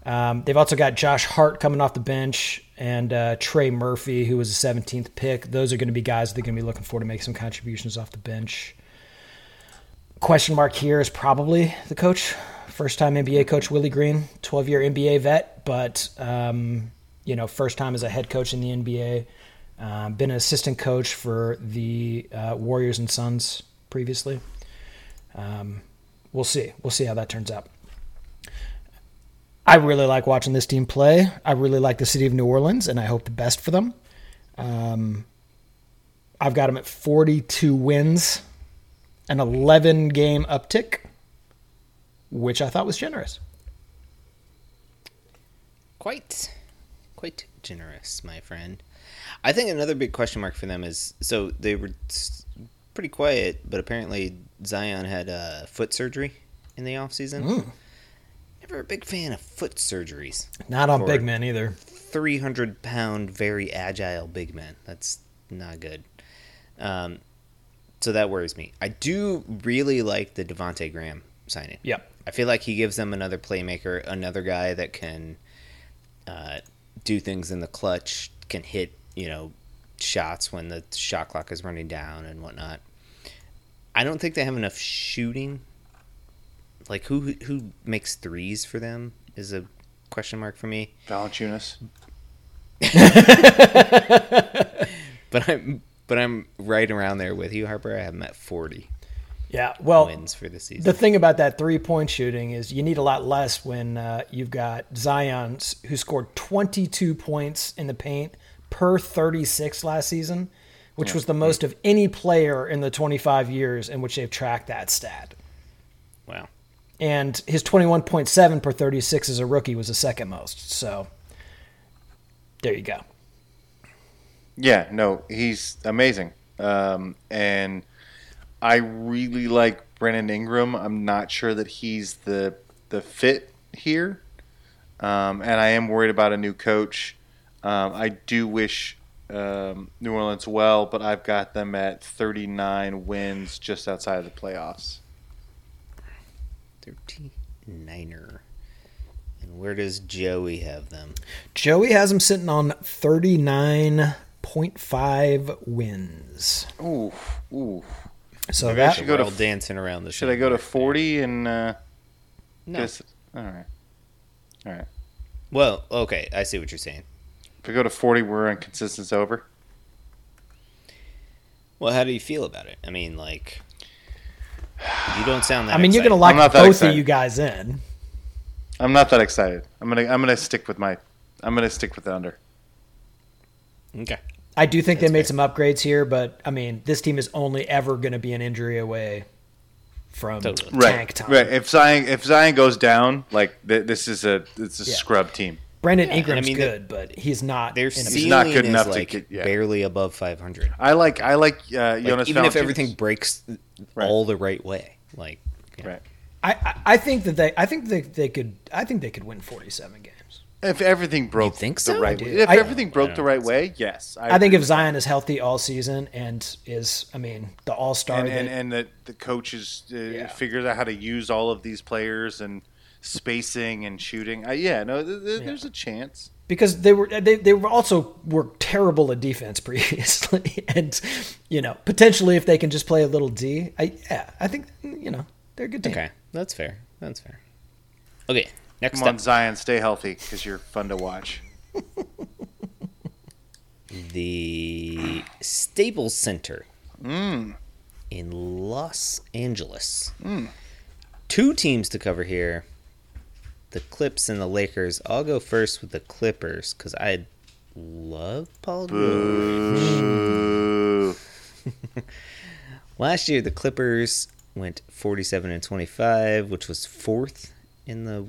Um, they've also got Josh Hart coming off the bench and uh, Trey Murphy, who was the 17th pick. Those are going to be guys they're going to be looking for to make some contributions off the bench. Question mark here is probably the coach. First time NBA coach Willie Green, 12 year NBA vet, but um, you know, first time as a head coach in the NBA. Um, been an assistant coach for the uh, Warriors and Suns previously. Um, we'll see. We'll see how that turns out. I really like watching this team play. I really like the city of New Orleans, and I hope the best for them. Um, I've got them at 42 wins, an 11 game uptick, which I thought was generous. Quite, quite generous, my friend. I think another big question mark for them is so they were pretty quiet, but apparently Zion had uh, foot surgery in the off season. Never a big fan of foot surgeries. Not on big men either. 300 pound, very agile big men. That's not good. Um, so that worries me. I do really like the Devonte Graham signing. Yep. I feel like he gives them another playmaker, another guy that can uh, do things in the clutch, can hit, you know, shots when the shot clock is running down and whatnot. I don't think they have enough shooting. Like who who makes threes for them is a question mark for me. Valanciunas. [laughs] but I'm but I'm right around there with you, Harper. I have him at 40 Yeah, well, wins for the season. the thing about that three point shooting is you need a lot less when uh, you've got Zion, who scored 22 points in the paint per 36 last season, which was the most of any player in the 25 years in which they've tracked that stat. wow. And his 21.7 per 36 as a rookie was the second most. So there you go. Yeah, no, he's amazing. Um, and I really like Brandon Ingram. I'm not sure that he's the the fit here, um, and I am worried about a new coach. Um, I do wish um, New Orleans well, but I've got them at 39 wins, just outside of the playoffs. 39er. And where does Joey have them? Joey has them sitting on 39.5 wins. Ooh, ooh. So Maybe I that should We're go to all dancing around the Should I go to 40 and? Uh, No. guess- all right, all right. Well, okay, I see what you're saying. If we go to 40, we're on consistence over. Well, how do you feel about it? I mean, like, you don't sound that. I mean, you're going to lock I'm not that both excited. of you guys in. I'm not that excited. I'm gonna I'm gonna stick with my I'm gonna stick with the under. Okay. I do think That's they made fair. some upgrades here, but I mean, this team is only ever going to be an injury away from Totally. tank time. Right. If Zion if Zion goes down, like th- this is a it's a Yeah. scrub team. Brandon and I Ingram's mean, good, but he's not. Their in He's not good is, enough to get- yeah. barely above 500. I like I like uh, Like, Jonas even if everything breaks Right. all the right way, like, yeah. right. I, I I think that they I think they, they could I think they could win 47 games. If everything broke you think the so? right I way, if I- everything broke the right way, yes. I, think if Zion is healthy all season and is I mean the All Star and and, and the the coaches uh, Yeah. figures out how to use all of these players and spacing and shooting. Uh, yeah, no, th- th- there's a chance. because they were they, they were also were terrible at defense [laughs] previously and you know potentially if they can just play a little D I yeah I think you know they're a good team. Okay, that's fair. That's fair. Okay, next Come on, up, Zion, stay healthy because you're fun to watch. [laughs] the Staples Center Mm. in Los Angeles. Two teams to cover here. The Clips and the Lakers. I'll go first with the Clippers because I love Paul George. [laughs] Last year, the Clippers went 47 and 25, which was fourth in the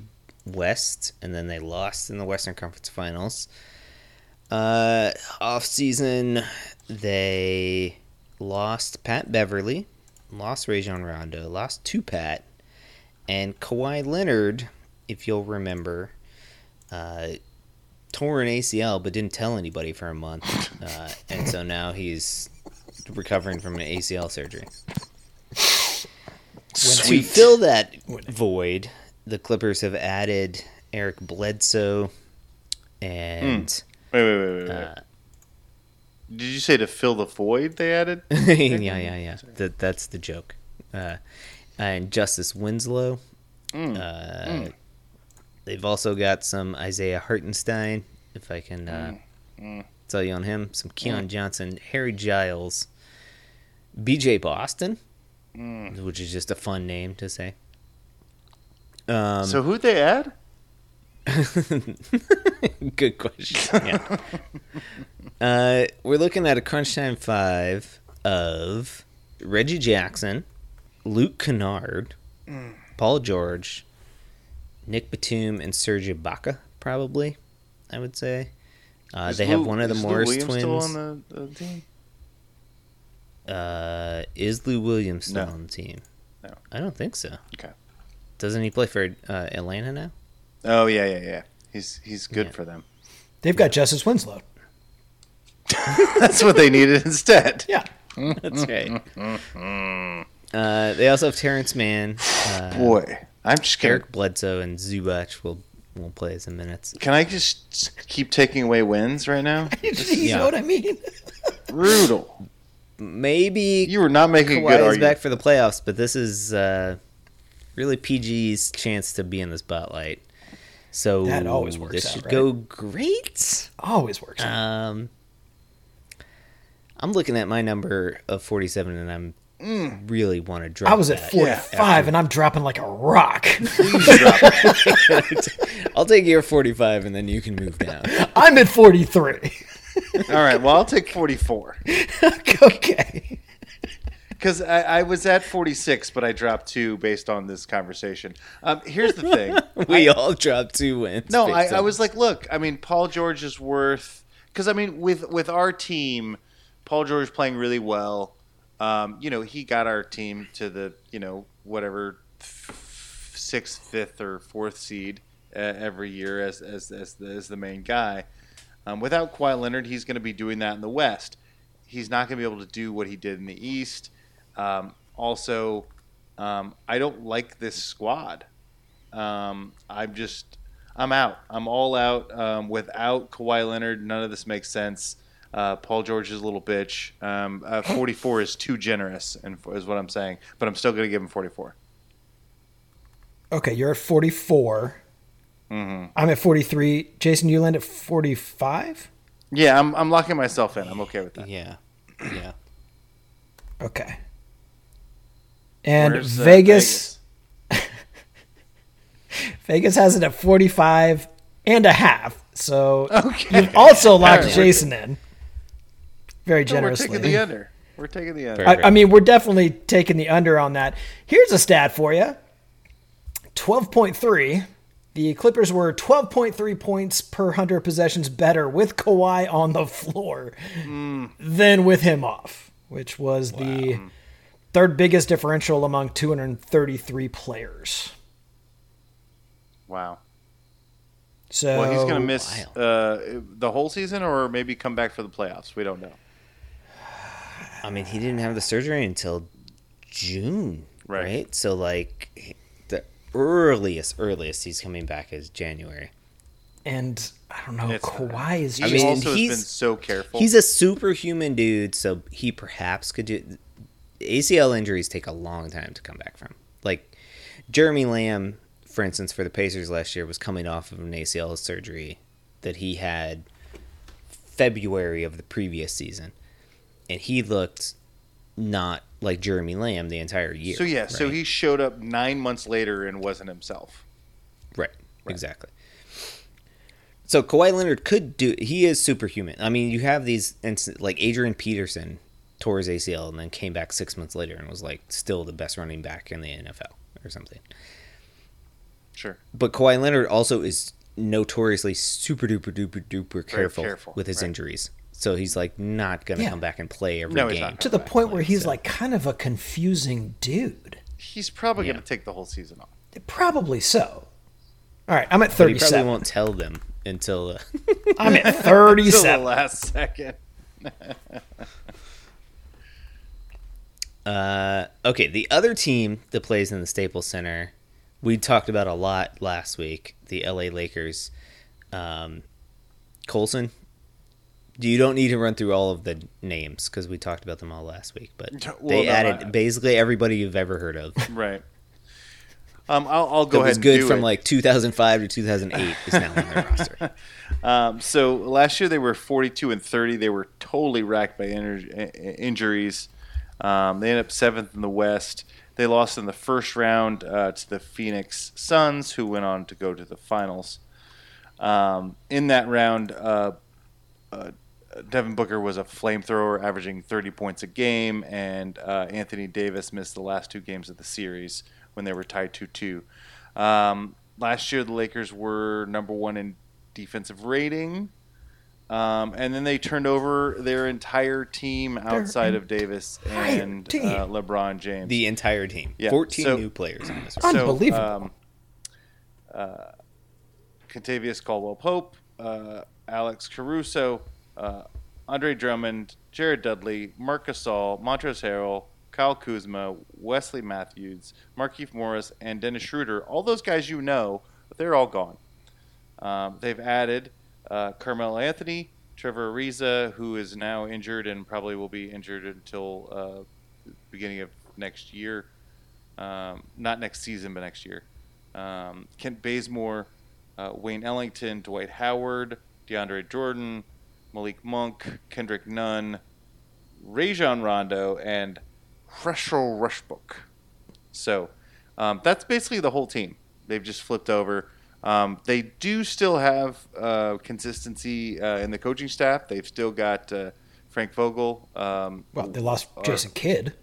West, and then they lost in the Western Conference Finals. Uh, off season, they lost Pat Beverley, lost Rajon Rondo, lost to Pat, and Kawhi Leonard, if you'll remember, uh, tore an ACL but didn't tell anybody for a month, uh, and so now he's recovering from an ACL surgery. To fill that void, the Clippers have added Eric Bledsoe and Wait, wait, wait, wait. wait. uh, Did you say to fill the void they added? [laughs] yeah, yeah, yeah. That that's the joke. Uh, and Justice Winslow. Uh, They've also got some Isaiah Hartenstein, if I can uh, tell you on him. Some Keon Johnson, Harry Giles, B.J. Boston, which is just a fun name to say. Um, so who'd they add? [laughs] Good question. Yeah. uh, we're looking at a crunch time five of Reggie Jackson, Luke Kennard, Paul George, Nick Batum, and Serge Ibaka. Probably, I would say. Uh, they have one of the Morris twins. Still on the, the team? Uh, is Lou Williams still No. on the team? No. I don't think so. Okay. Doesn't he play for uh, Atlanta now? Oh yeah, yeah, yeah. He's he's good Yeah. for them. They've got Justice Winslow. [laughs] That's what they needed instead. Yeah. [laughs] That's right. uh, they also have Terance Mann. Uh, Boy, I'm just gonna. Eric Bledsoe and Zubac will will play some minutes. Can I just keep taking away wins right now? [laughs] you Yeah. know what I mean? Brutal. Maybe You were not making a good Kawhi argument. back for the playoffs, but this is uh, really PG's chance to be in the spotlight. So That always works This out, should right? go great. Always works. Um, I'm looking at my number of 47, and I'm really want to drop. I was at that 45 and I'm dropping like a rock. [laughs] [laughs] I'll take your 45, and then you can move down. I'm at 43. All right. Well, I'll take 44 [laughs] okay. Because I, I was at 46, but I dropped two based on this conversation. Um, here's the thing. [laughs] We all dropped two wins. No, I, I was like, look, I mean, Paul George is worth because I mean, with with our team, Paul George playing really well. Um, you know, he got our team to the you know whatever f- sixth, fifth, or fourth seed uh, every year as as as the, as the main guy. Um, without Kawhi Leonard, he's going to be doing that in the West. He's not going to be able to do what he did in the East. Um, also, um, I don't like this squad. Um, I'm just, I'm out. I'm all out. Um, without Kawhi Leonard, none of this makes sense. Uh, Paul George is a little bitch. Um, uh, [laughs] 44 is too generous, and is what I'm saying. But I'm still going to give him 44. Okay, you're at 44. hmm I'm at 43. Jason, you land at 45? Yeah, I'm, I'm locking myself in. I'm okay with that. Yeah, yeah. Okay. And Where's, uh, Vegas, [laughs] Vegas has it at 45 and a half. So Okay. you've also locked All right. Jason in very No, we're taking the under. We're taking the under. I, I mean, we're definitely taking the under on that. Here's a stat for you 12.3. The Clippers were 12.3 points per 100 possessions better with Kawhi on the floor than with him off, which was the third biggest differential among 233 players. Wow. So Well, he's going to miss uh, the whole season, or maybe come back for the playoffs. We don't know. I mean, he didn't have the surgery until June, Right. right? So like the earliest earliest he's coming back is January. And I don't know, It's- Kawhi is He I mean, also has he's- been so careful. He's a superhuman dude, so he perhaps could do. ACL injuries take a long time to come back from. Like Jeremy Lamb, for instance, for the Pacers last year, was coming off of an ACL surgery that he had February of the previous season, and he looked not like Jeremy Lamb the entire year. so yeah, so he showed up nine months later and wasn't himself. Right. Exactly. So Kawhi Leonard could do. He is superhuman. I mean, you have these instant like Adrian Peterson tore his ACL and then came back six months later and was like still the best running back in the NFL or something. Sure. But Kawhi Leonard also is notoriously super duper duper duper careful, careful, with his right. injuries. So he's like not gonna Yeah. come back and play every No, he's game. not. to the point where he's like kind of a confusing dude. He's probably Yeah. going to take the whole season off. Probably so. All right, I'm at But he probably won't tell them until. Uh, I'm at Until [laughs] the last second. [laughs] Uh, okay, the other team that plays in the Staples Center, we talked about a lot last week. The LA Lakers, um, Colson. You don't need to run through all of the names because we talked about them all last week. But Well, they no, added I- basically everybody you've ever heard of. Right. Um, I'll, I'll go that ahead was good from it. like 2005 to 2008 is now on their roster. [laughs] Um, so last year they were 42 and 30. They were totally racked by inter- i- i- injuries. Um, they ended up seventh in the West. They lost in the first round uh, to the Phoenix Suns, who went on to go to the finals. Um, in that round, uh, uh, Devin Booker was a flamethrower, averaging 30 points a game, and uh, Anthony Davis missed the last two games of the series when they were tied 2 2. Um, last year, the Lakers were number one in defensive rating. Um, and then they turned over their entire team outside of Davis and uh, LeBron James. The entire team, Yeah, 14 so- new players on this roster. So, Unbelievable. um, uh, Kentavious Caldwell Pope, uh, Alex Caruso, uh, Andre Drummond, Jared Dudley, Marc Gasol, Montrezl Harrell, Kyle Kuzma, Wesley Matthews, Markieff Morris, and Dennis Schroeder. All those guys you know, but they're all gone. Um, they've added uh, Carmelo Anthony, Trevor Ariza, who is now injured and probably will be injured until uh, beginning of next year. Um, not next season, but next year. Um, Kent Bazemore, uh, Wayne Ellington, Dwight Howard, DeAndre Jordan, Malik Monk, Kendrick Nunn, Rajon Rondo, and Russell Westbrook. So um, that's basically the whole team. They've just flipped over. Um, they do still have uh, consistency uh, in the coaching staff. They've still got uh, Frank Vogel. Um, Well, they lost or- Jason Kidd.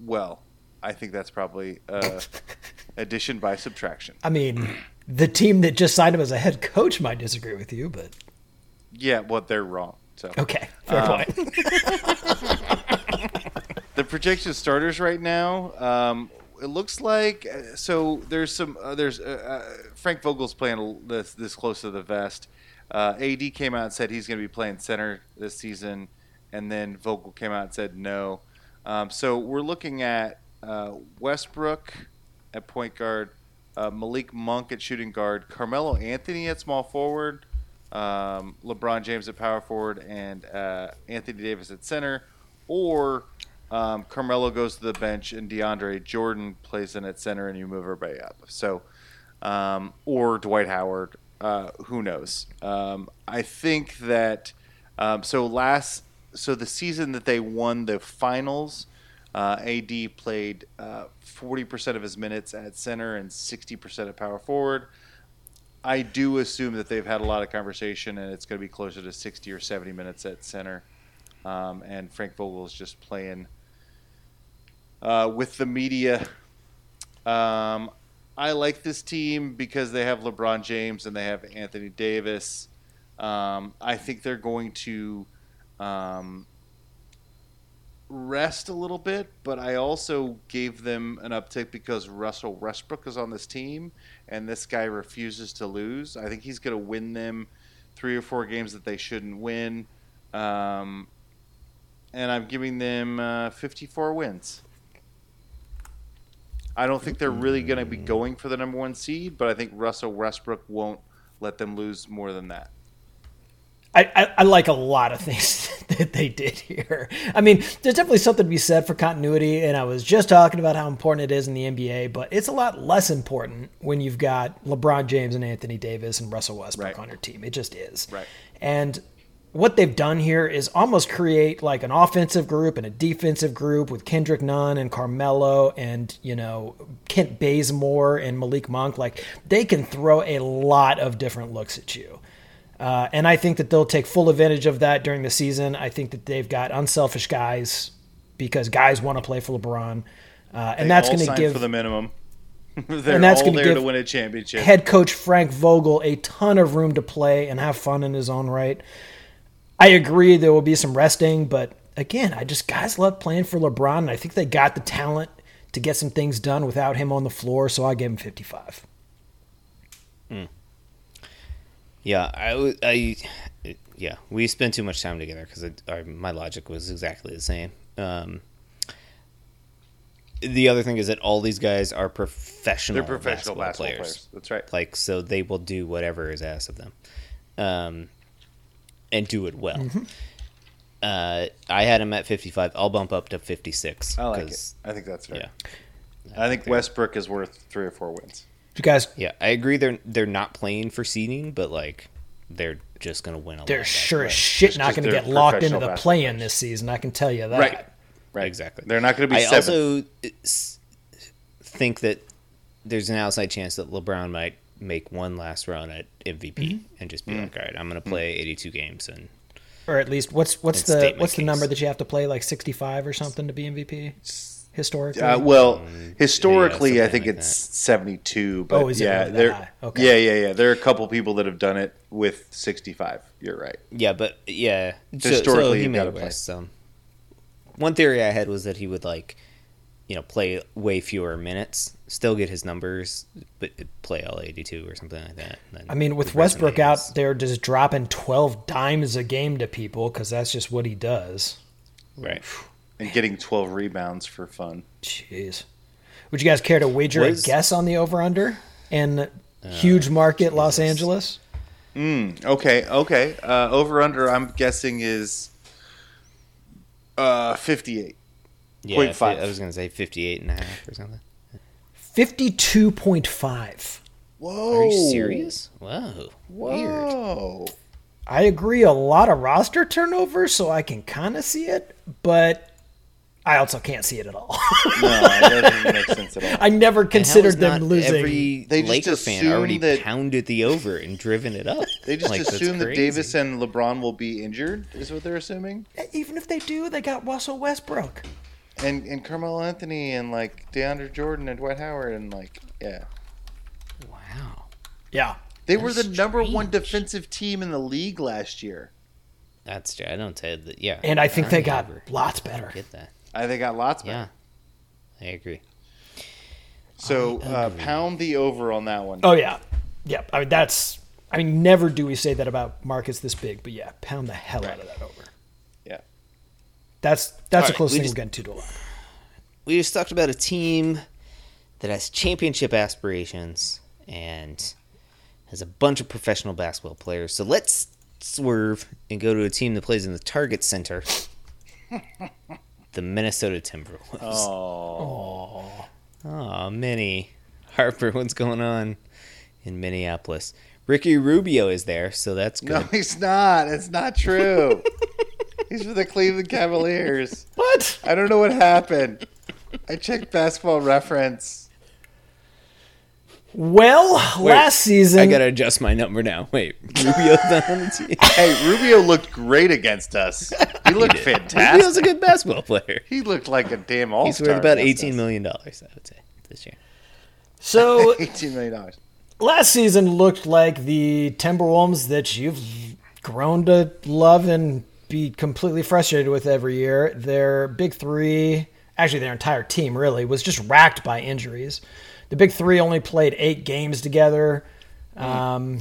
Well, I think that's probably uh, [laughs] addition by subtraction. I mean, the team that just signed him as a head coach might disagree with you, but Yeah, well, they're wrong. So okay, fair Um, point. [laughs] the projection starters right now. Um, it looks like uh, so. There's some. Uh, there's uh, uh, Frank Vogel's playing this this close to the vest. Uh, AD came out and said he's going to be playing center this season, and then Vogel came out and said no. Um, so we're looking at Westbrook at point guard, Malik Monk at shooting guard, Carmelo Anthony at small forward, um, LeBron James at power forward, and Anthony Davis at center, or um, Carmelo goes to the bench and DeAndre Jordan plays in at center, and you move everybody up. So, um, or Dwight Howard, uh, who knows? Um, I think that um, so last so the season that they won the finals. Uh, AD played uh, 40% of his minutes at center and 60% at power forward. I do assume that they've had a lot of conversation, and it's going to be closer to 60 or 70 minutes at center. Um, and Frank Vogel is just playing uh, with the media. Um, I like this team because they have LeBron James and they have Anthony Davis. Um, I think they're going to um, rest a little bit, but I also gave them an uptick because Russell Westbrook is on this team, and this guy refuses to lose. I think he's going to win them three or four games that they shouldn't win, um, and I'm giving them uh, 54 wins. I don't think they're really going to be mm-hmm. going for the number one seed, but I think Russell Westbrook won't let them lose more than that. I, I, I like a lot of things [laughs] that they did here. I mean, there's definitely something to be said for continuity, and I was just talking about how important it is in the NBA, but it's a lot less important when you've got LeBron James and Anthony Davis and Russell Westbrook Right. on your team. It just is. Right. And what they've done here is almost create like an offensive group and a defensive group with Kendrick Nunn and Carmelo and, you know, Kent Bazemore and Malik Monk. Like they can throw a lot of different looks at you. Uh, and I think that they'll take full advantage of that during the season. I think that they've got unselfish guys because guys want to play for LeBron. Uh, and They that's going to give for the minimum. [laughs] They're and that's all going to to give win a championship. head coach Frank Vogel a ton of room to play and have fun in his own right. I agree there will be some resting, but again, I just guys love playing for LeBron, and I think they got the talent to get some things done without him on the floor. So I gave him 55. Yeah, I, I, yeah, we spent too much time together because my logic was exactly the same. Um, the other thing is that all these guys are professional. They're professional basketball players. That's right. Like, so they will do whatever is asked of them, um, and do it well. Mm-hmm. Uh, I had him at fifty-five. I'll bump up to fifty-six. I like it. 'cause- I think that's fair. Yeah. I think Westbrook is worth three or four wins. You guys, Yeah, I agree. They're they're not playing for seeding, but like they're just gonna win a lot. they're of sure as shit It's not going to get locked into the play in this season. I can tell you that. Right. Right. Exactly. They're not going to be I seven. also uh, think that there's an outside chance that LeBron might make one last run at MVP Mm-hmm. and just be Mm. like, all right, I'm going to play 82 games and Or at least what's what's the state my what's the case. number that you have to play like 65 or something to be MVP historically? Uh, well, Mm, historically, yeah, I think like it's 72. But Oh, is it yeah, really there. Okay. yeah, yeah, yeah. There are a couple people that have done it with 65. You're right. yeah, but yeah, so- Historically, so he you've gotta play. miss some. One theory I had was that he would like, you know, play way fewer minutes, still get his numbers, but play all 82 or something like that. then I mean, with Westbrook out is- there just dropping 12 dimes a game to people because that's just what he does. right? And getting 12 rebounds for fun. Jeez. Would you guys care to wager Was- a guess on the over under in huge market Los Angeles? Mm, okay, okay. Uh, over under, I'm guessing is uh, 58. Yeah, Point I was going to say 58 and a half or something. 52.5. Whoa. Are you serious? Whoa. Weird. Whoa. I agree. A lot of roster turnover, so I can kind of see it, but I also can't see it at all. No, that doesn't make sense at all. [laughs] I never considered is them losing. Every They just Laker fan assume already that- pounded the over and driven it up. They just Like, assume that. Davis and LeBron will be injured, is what they're assuming. Even if they do, they got Russell Westbrook. And and Carmelo Anthony and like DeAndre Jordan and Dwight Howard and like yeah. Wow. Yeah. They were the That's number one defensive team in the league last year. That's true. I don't say that. Yeah. And I think they got Turnover. lots better. Get that. I they got lots better. Yeah. I agree. So I uh, pound the over on that one. Oh yeah, yeah. I mean that's. I mean, never do we say that about markets this big, but yeah, pound the hell out of that over. Yeah. That's that's the right, closest we thing just- we're getting to to a lot. We just talked about a team that has championship aspirations and has a bunch of professional basketball players. So let's swerve and go to a team that plays in the Target Center. the Minnesota Timberwolves. Oh. Oh, Minnie. Harper, what's going on in Minneapolis? Ricky Rubio is there, so that's good. No, he's not. It's not true. [laughs] he's for the Cleveland Cavaliers. [laughs] What? I don't know what happened. I checked basketball reference. Well, Wait, last season, I gotta adjust my number now. Wait, Rubio's [laughs] not on the team. Hey, Rubio looked great against us. [laughs] He looked fantastic. Rubio's fantastic. a good basketball player. He looked like a damn all He's worth about eighteen million dollars, I would say, this year. so Eighteen million dollars. last season looked like the Timberwolves that you've grown to love and be completely frustrated with every year. Their big three, actually their entire team really, was just racked by injuries. The big three only played eight games together. Um,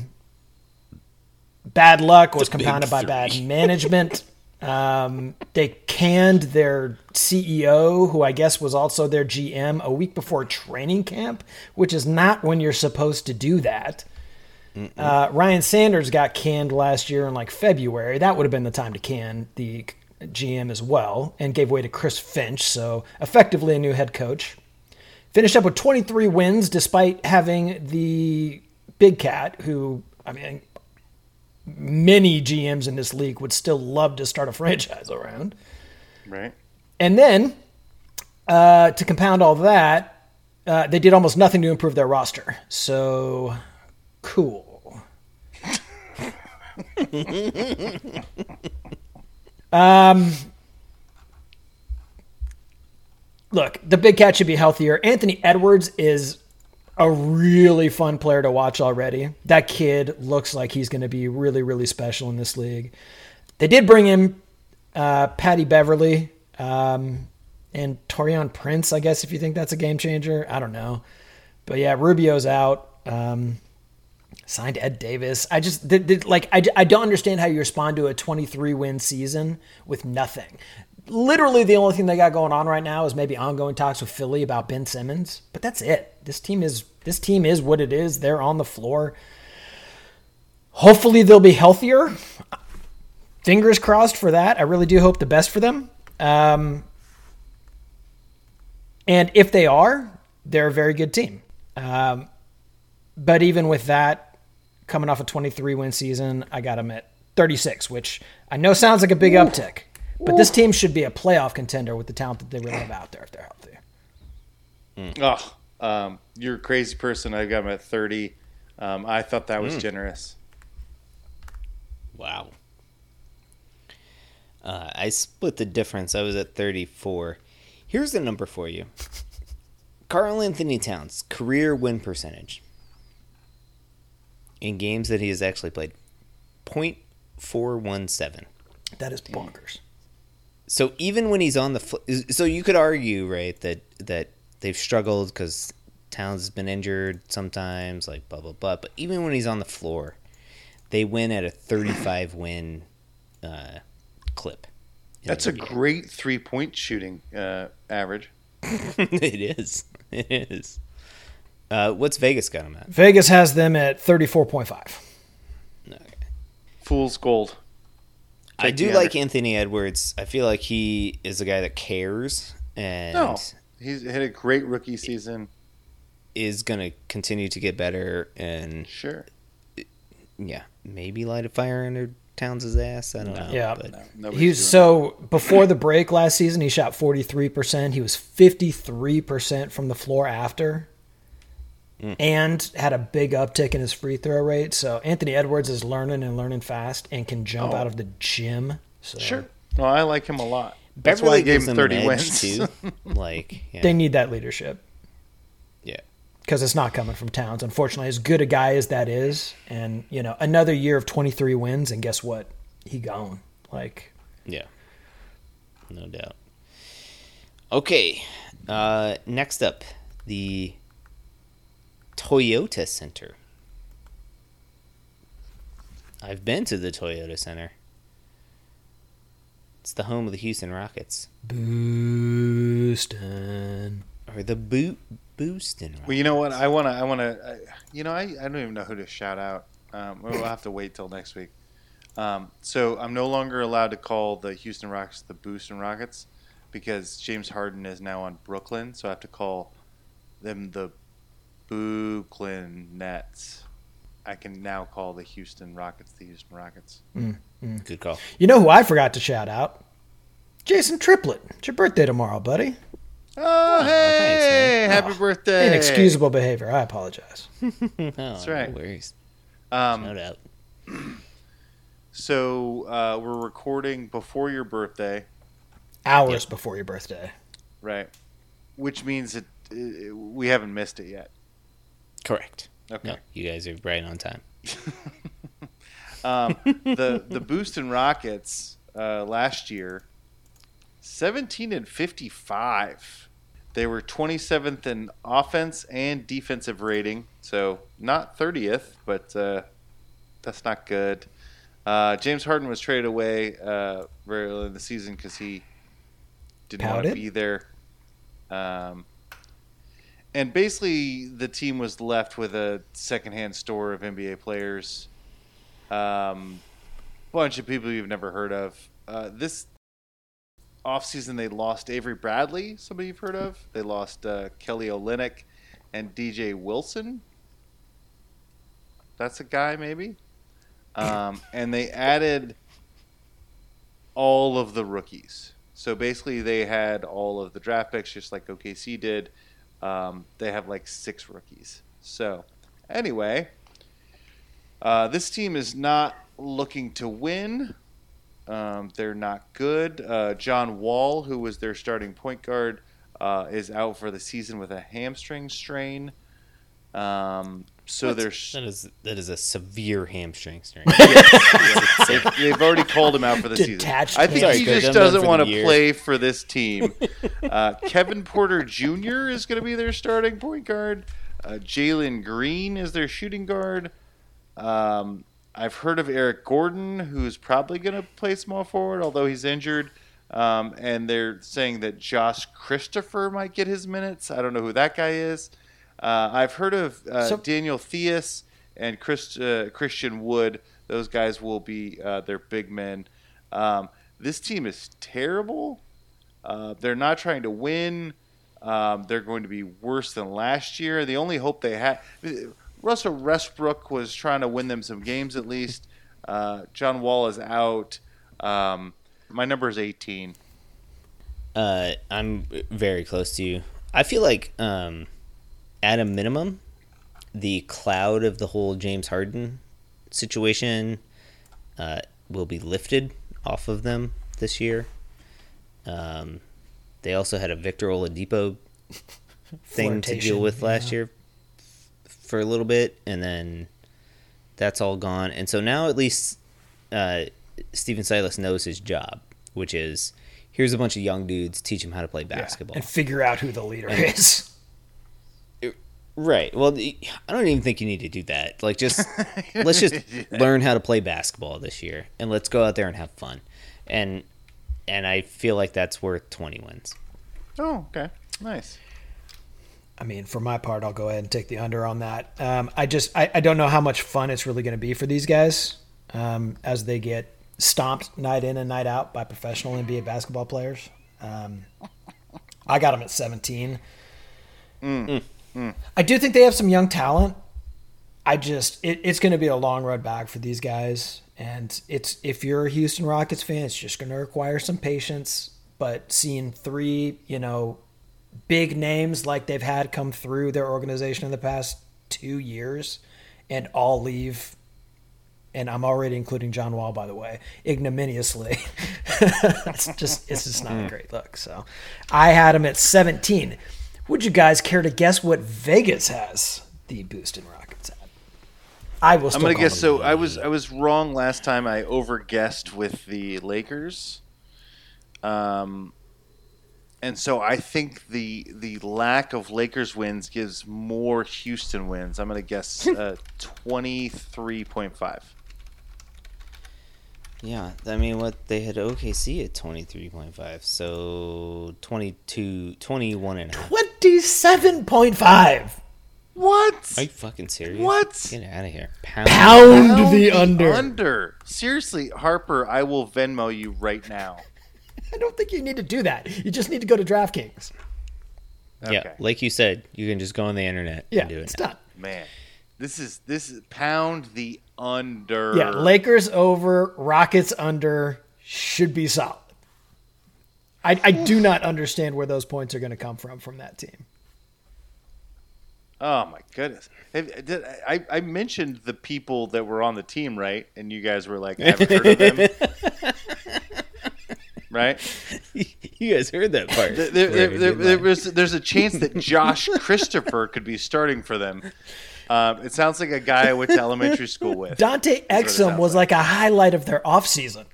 bad luck was The compounded by bad [laughs] management. Um, they canned their CEO, who I guess was also their GM, a week before training camp, which is not when you're supposed to do that. Uh, Ryan Saunders got canned last year in like February. That would have been the time to can the GM as well, and gave way to Chris Finch. So effectively a new head coach. Finished up with 23 wins despite having the big cat, who I mean, many GMs in this league would still love to start a [laughs] franchise around. Right. And then, uh, to compound all that, uh, they did almost nothing to improve their roster. So, cool. um, look, the big cat should be healthier. Anthony Edwards is a really fun player to watch already. That kid looks like he's going to be really, really special in this league. They did bring in uh, Patty Beverley um, and Taurean Prince, I guess, if you think that's a game changer. I don't know. But yeah, Rubio's out. Um, signed Ed Davis. I just, th- th- like, I, I don't understand how you respond to a 23 win season with nothing. Literally, the only thing they got going on right now is maybe ongoing talks with Philly about Ben Simmons, but that's it. This team is this team is what it is. They're on the floor. Hopefully, they'll be healthier. Fingers crossed for that. I really do hope the best for them. Um, and if they are, they're a very good team. Um, but even with that, coming off a 23 win season, I got them at 36, which I know sounds like a big uptick. But this team should be a playoff contender with the talent that they really have out there if they're healthy. Oh, um, you're a crazy person. I got him at 30. Um, I thought that was Mm. generous. Wow. Uh, I split the difference. I was at 34. Here's the number for you [laughs] Karl Anthony Towns, career win percentage in games that he has actually played 0.417. That is bonkers. So even when he's on the fl- so you could argue right that that they've struggled because Towns has been injured sometimes, like blah blah blah. But even when he's on the floor, they win at a 35 win uh, clip. That's a great three point shooting uh, average. [laughs] it is. It is. Uh, what's Vegas got him at? Vegas has them at 34.5. Fool's gold. I do the like. Anthony Edwards. I feel like he is a guy that cares and No, he's had a great rookie season. is going to continue to get better and Sure. yeah, maybe light a fire under Towns' ass. I don't know. Yeah. but Nobody's He was doing so before the break last season, he shot 43%. He was 53% from the floor after. And had a big uptick in his free throw rate. So Anthony Edwards is learning and learning fast and can jump Oh. out of the gym. So Sure. Well, I like him a lot. That's Beverley why I gave him 30 wins. too. [laughs] like, yeah, they need that leadership yeah. because it's not coming from Towns. Unfortunately, as good a guy as that is, and you know another year of 23 wins, and guess what? He gone. Like Yeah. No doubt. Okay. Uh, next up, the Toyota Center. I've been to the Toyota Center. It's the home of the Houston Rockets. Booston. Or the Boot Booston Rockets. Well, you know what? I want to. I want to. You know, I, I don't even know who to shout out. Um, we'll [laughs] have to wait till next week. Um, so I'm no longer allowed to call the Houston Rockets the Booston Rockets because James Harden is now on Brooklyn. So I have to call them the Brooklyn Nets. I can now call the Houston Rockets the Houston Rockets. Good call. You know who I forgot to shout out? Jason Triplett. It's your birthday tomorrow, buddy. Oh, hey! man. happy birthday! Inexcusable behavior. I apologize. [laughs] That's right. No worries. Um, No doubt. [clears throat] so uh, we're recording before your birthday. Hours before your birthday. Right. Which means that uh, we haven't missed it yet. Correct. Okay. No, you guys are right on time. [laughs] Um, the the Booston Rockets uh, last year, seventeen and fifty five. They were twenty seventh in offense and defensive rating, so not thirtieth, but uh, that's not good. Uh, James Harden was traded away uh, very early in the season because he didn't want to be there. Um, and basically, the team was left with a secondhand store of NBA players. Um, bunch of people you've never heard of. Uh, this offseason, they lost Avery Bradley, somebody you've heard of. They lost uh, Kelly Olynyk and DJ Wilson. That's a guy, maybe. Um, [laughs] and they added all of the rookies. So basically, they had all of the draft picks, just like OKC did. Um, they have like six rookies. So, anyway, uh, this team is not looking to win. Um, they're not good. Uh, John Wall, who was their starting point guard, uh, is out for the season with a hamstring strain. Um, so What? they're that is that is a severe hamstring strain. [laughs] [laughs] they've, they've already called him out for the Detached season. I think Sorry, he could just doesn't want to play for this team. [laughs] Uh, Kevin Porter Jr. is going to be their starting point guard. Uh, Jalen Green is their shooting guard. Um, I've heard of Eric Gordon, who's probably going to play small forward, although he's injured. Um, and they're saying that Josh Christopher might get his minutes. I don't know who that guy is. Uh, I've heard of uh, So- Daniel Theis and Chris, uh, Christian Wood. Those guys will be uh, their big men. Um, this team is terrible. Uh, they're not trying to win. Um, they're going to be worse than last year. The only hope they had, Russell Westbrook was trying to win them some games at least. Uh, John Wall is out. Um, my number is 18. Uh, I'm very close to you. I feel like, um, at a minimum, the cloud of the whole James Harden situation uh, will be lifted off of them this year. Um, they also had a Victor Oladipo [laughs] thing to deal with last yeah. year for a little bit, and then that's all gone. And so now at least uh, Stephen Silas knows his job, which is here's a bunch of young dudes, teach them how to play basketball. And figure out who the leader is. Right. Well, I don't even think you need to do that. Like, just [laughs] let's just learn how to play basketball this year, and let's go out there and have fun. And and I feel like that's worth twenty wins. Oh, okay. Nice. I mean, for my part, I'll go ahead and take the under on that. Um, I just I, I don't know how much fun it's really going to be for these guys um, as they get stomped night in and night out by professional NBA basketball players. Um, I got them at 17. I do think they have some young talent. I just it, it's going to be a long road back for these guys, and it's if you're a Houston Rockets fan, it's just going to require some patience. But seeing three, you know, big names like they've had come through their organization in the past two years, and all leave, and I'm already including John Wall, by the way, ignominiously. [laughs] it's just it's just not a mm. great look. So, I had him at 17. Would you guys care to guess what Vegas has the Booston Rockets at? I will. I'm gonna guess. them So I was I was wrong last time. I over guessed with the Lakers, um, and so I think the the lack of Lakers wins gives more Houston wins. I'm gonna guess [laughs] uh, twenty three point five. Yeah, I mean, what they had OKC at 23.5, so 22, 21 and a half. 27.5. What? Are you fucking serious? What? Get out of here. Pound. Pound the under. Under. Seriously, Harper, I will Venmo you right now. [laughs] I don't think you need to do that. You just need to go to DraftKings. Yeah, like you said, you can just go on the internet Yeah, and do it it's now. done. Man, this is this is pound the under. Yeah, Lakers over, Rockets under should be solid. I, I do not understand where those points are going to come from from that team. Oh my goodness! Have- did- I, I mentioned the people that were on the team, right? And you guys were like, I haven't heard of them, [laughs] right? you guys heard that part. There, there, there, there, did there mine. was, there's a chance that [laughs] Josh Christopher could be starting for them. Um, it sounds like a guy I went to elementary school with. Dante Exum sounds was like a highlight of their offseason.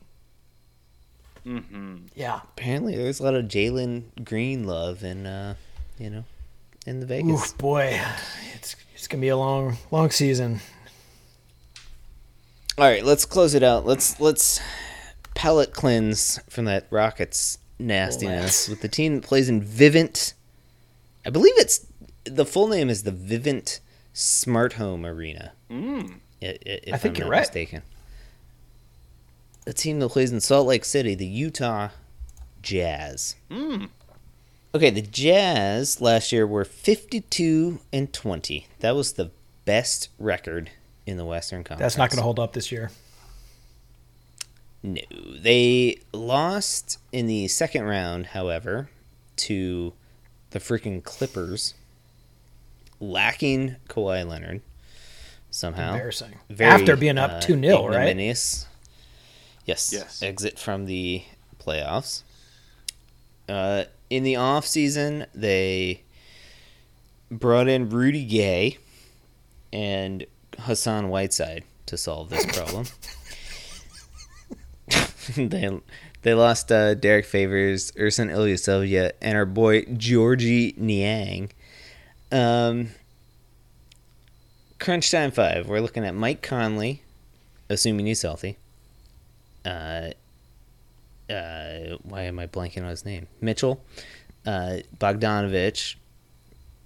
Mm-hmm. Yeah. Apparently, there's a lot of Jalen Green love in, uh, you know, in the Vegas. Oof, boy, it's it's gonna be a long long season. All right, let's close it out. Let's let's palate cleanse from that Rockets nastiness with the team that plays in Vivint. I believe it's the full name is the Vivint Smart Home Arena. Mm. I, I- if I think I'm you're not right. Mistaken. The team that plays in Salt Lake City, the Utah Jazz. Mm. Okay, the Jazz last year were 52 and 20. That was the best record in the Western Conference. That's not going to hold up this year. No, they lost in the second round, however, to the freaking Clippers, lacking Kawhi Leonard somehow. Embarrassing. After being up uh, 2-0, right? Yes. Yes. Exit from the playoffs. Uh, in the off season, they brought in Rudy Gay and Hassan Whiteside to solve this problem. [laughs] they they lost uh, Derrick Favors, Ersan Ilyasova, and our boy Georgie Niang. Um, crunch time five. We're looking at Mike Conley, assuming he's healthy. Uh, uh, why am I blanking on his name? Mitchell, uh, Bogdanovic,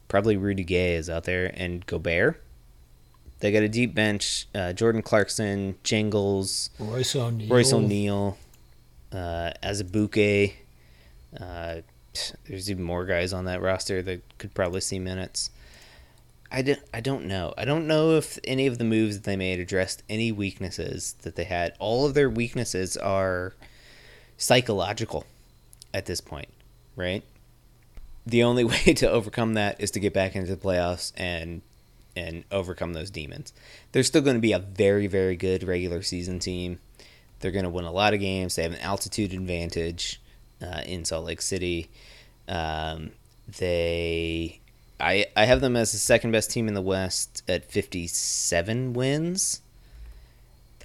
probably Rudy Gay is out there, and Gobert. They got a deep bench. Uh, Jordan Clarkson, Jingles, Royce O'Neal. Royce O'Neal, uh, Azubuike. Uh, there's even more guys on that roster that could probably see minutes. I don't, I don't know. I don't know if any of the moves that they made addressed any weaknesses that they had. All of their weaknesses are psychological at this point, right? The only [laughs] way to overcome that is to get back into the playoffs and and overcome those demons. They're still going to be a very very good regular season team. They're going to win a lot of games. They have an altitude advantage uh, in Salt Lake City. Um, they, I, I have them as the second best team in the West at 57 wins.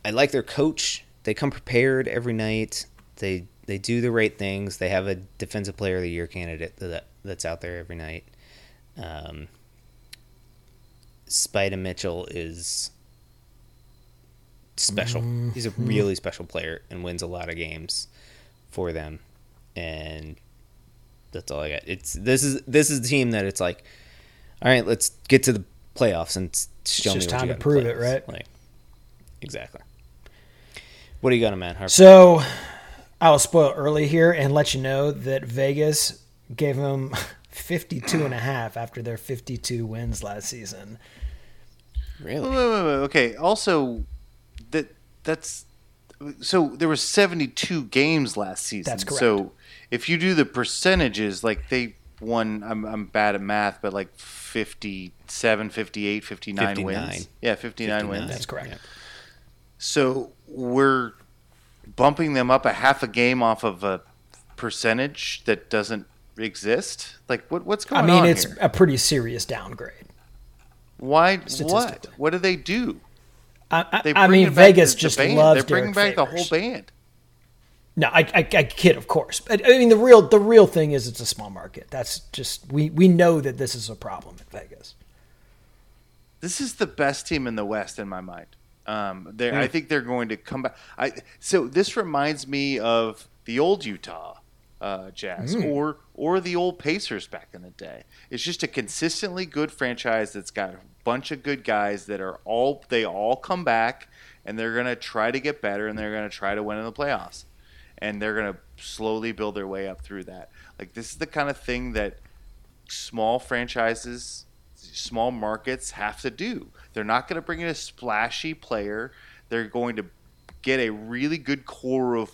I like their coach. They come prepared every night. They they do the right things. They have a defensive player of the year candidate that that's out there every night. Um, Spida Mitchell is special. He's a really special player and wins a lot of games for them. And that's all I got. It's this is this is the team that it's like, all right, let's get to the playoffs and s- show me just what time you to got in the prove it, right? Like, exactly. What do you got on Matt Harper? So I'll spoil early here and let you know that Vegas gave him [laughs] 52 and a half after their 52 wins last season. Really? Wait, wait, wait, wait. Okay. Also, that that's so there were 72 games last season. That's correct. So if you do the percentages, like they won, I'm, I'm bad at math, but like 57, 58, 59 59. wins. Yeah, 59, 59. wins. That's correct. Yeah. So we're bumping them up a half a game off of a percentage that doesn't exist. Like what what's going on? I mean, on it's here? a pretty serious downgrade. Why? What? What do they do? I, I, They I bring mean, it back Vegas the- the just band. loves They're bringing Derek back the whole band. No, I, I, I kid, of course. But I mean, the real the real thing is it's a small market. That's just we we know that this is a problem in Vegas. This is the best team in the West in my mind. Um, they Hmm. I think they're going to come back. I so this reminds me of the old Utah uh, Jazz Hmm. or or the old Pacers back in the day. It's just a consistently good franchise that's got a bunch of good guys that are all they all come back and they're gonna try to get better and they're gonna try to win in the playoffs and they're gonna slowly build their way up through that. Like this is the kind of thing that small franchises, small markets have to do. They're not going to bring in a splashy player. They're going to get a really good core of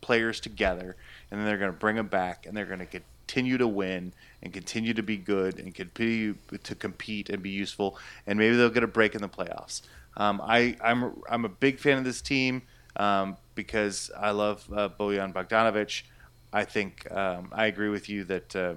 players together, and then they're going to bring them back, and they're going to continue to win and continue to be good and continue to compete and be useful, and maybe they'll get a break in the playoffs. Um, I, I'm I'm a big fan of this team um, because I love uh, Bojan Bogdanovic. I think um, I agree with you that. Uh,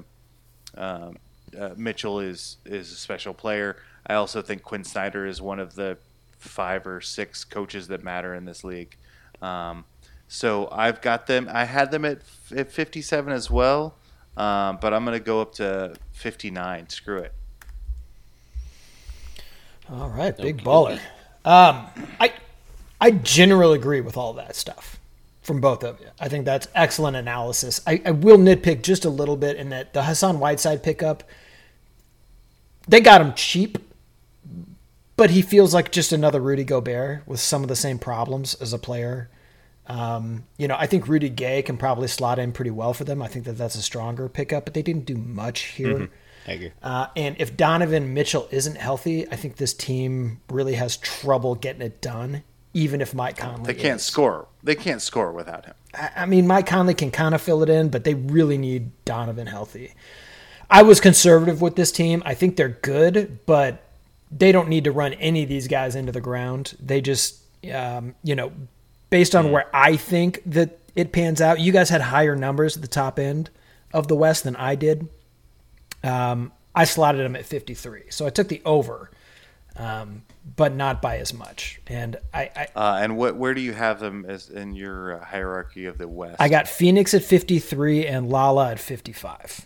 um, uh, Mitchell is is a special player. I also think Quin Snyder is one of the five or six coaches that matter in this league. Um, so I've got them. I had them at, at 57 as well, um, but I'm going to go up to 59. Screw it. All right, big baller. Um, I I generally agree with all that stuff from both of you. I think that's excellent analysis. I, I will nitpick just a little bit in that the Hassan Whiteside pickup, they got him cheap, but he feels like just another Rudy Gobert with some of the same problems as a player. Um, you know, I think Rudy Gay can probably slot in pretty well for them. I think that that's a stronger pickup, but they didn't do much here. I agree. Uh, and if Donovan Mitchell isn't healthy, I think this team really has trouble getting it done. Even if Mike Conley, They can't is. score. They can't score without him. I I mean, Mike Conley can kind of fill it in, but they really need Donovan healthy. I was conservative with this team. I think they're good, but they don't need to run any of these guys into the ground. They just, um, you know, based on where I think that it pans out, you guys had higher numbers at the top end of the West than I did. Um, I slotted them at 53. So I took the over, um, but not by as much. And I, I, Uh, and what, where do you have them as in your uh, hierarchy of the West? I got Phoenix at 53 and Lala at 55.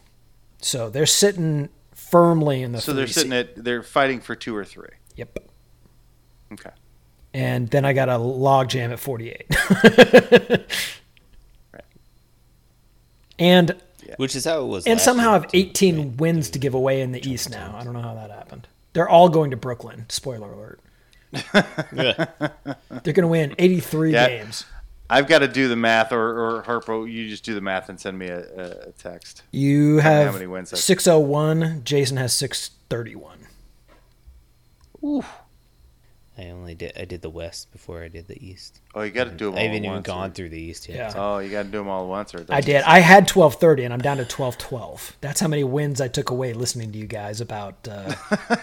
So they're sitting firmly in the so they're sitting seed. at they're fighting for two or three. Yep. Okay. And then I got a log jam at 48. And Which is how it was. and last somehow year, have 18 right? wins to give away in the East now. I don't know how that happened. They're all going to Brooklyn. Spoiler alert. [laughs] They're going to win 83 Yeah. games. I've got to do the math, or, or Harpo, you just do the math and send me a, a, text. You Tell me how many wins 601. Jason has 631. I only did. I did the West before I did the East. Oh, you got to do them all I haven't at even once, gone or- through the East yet. Yeah. Oh, you got to do them all at once, or I did. I had 1230 and I'm down to 1212. That's how many wins I took away listening to you guys about uh,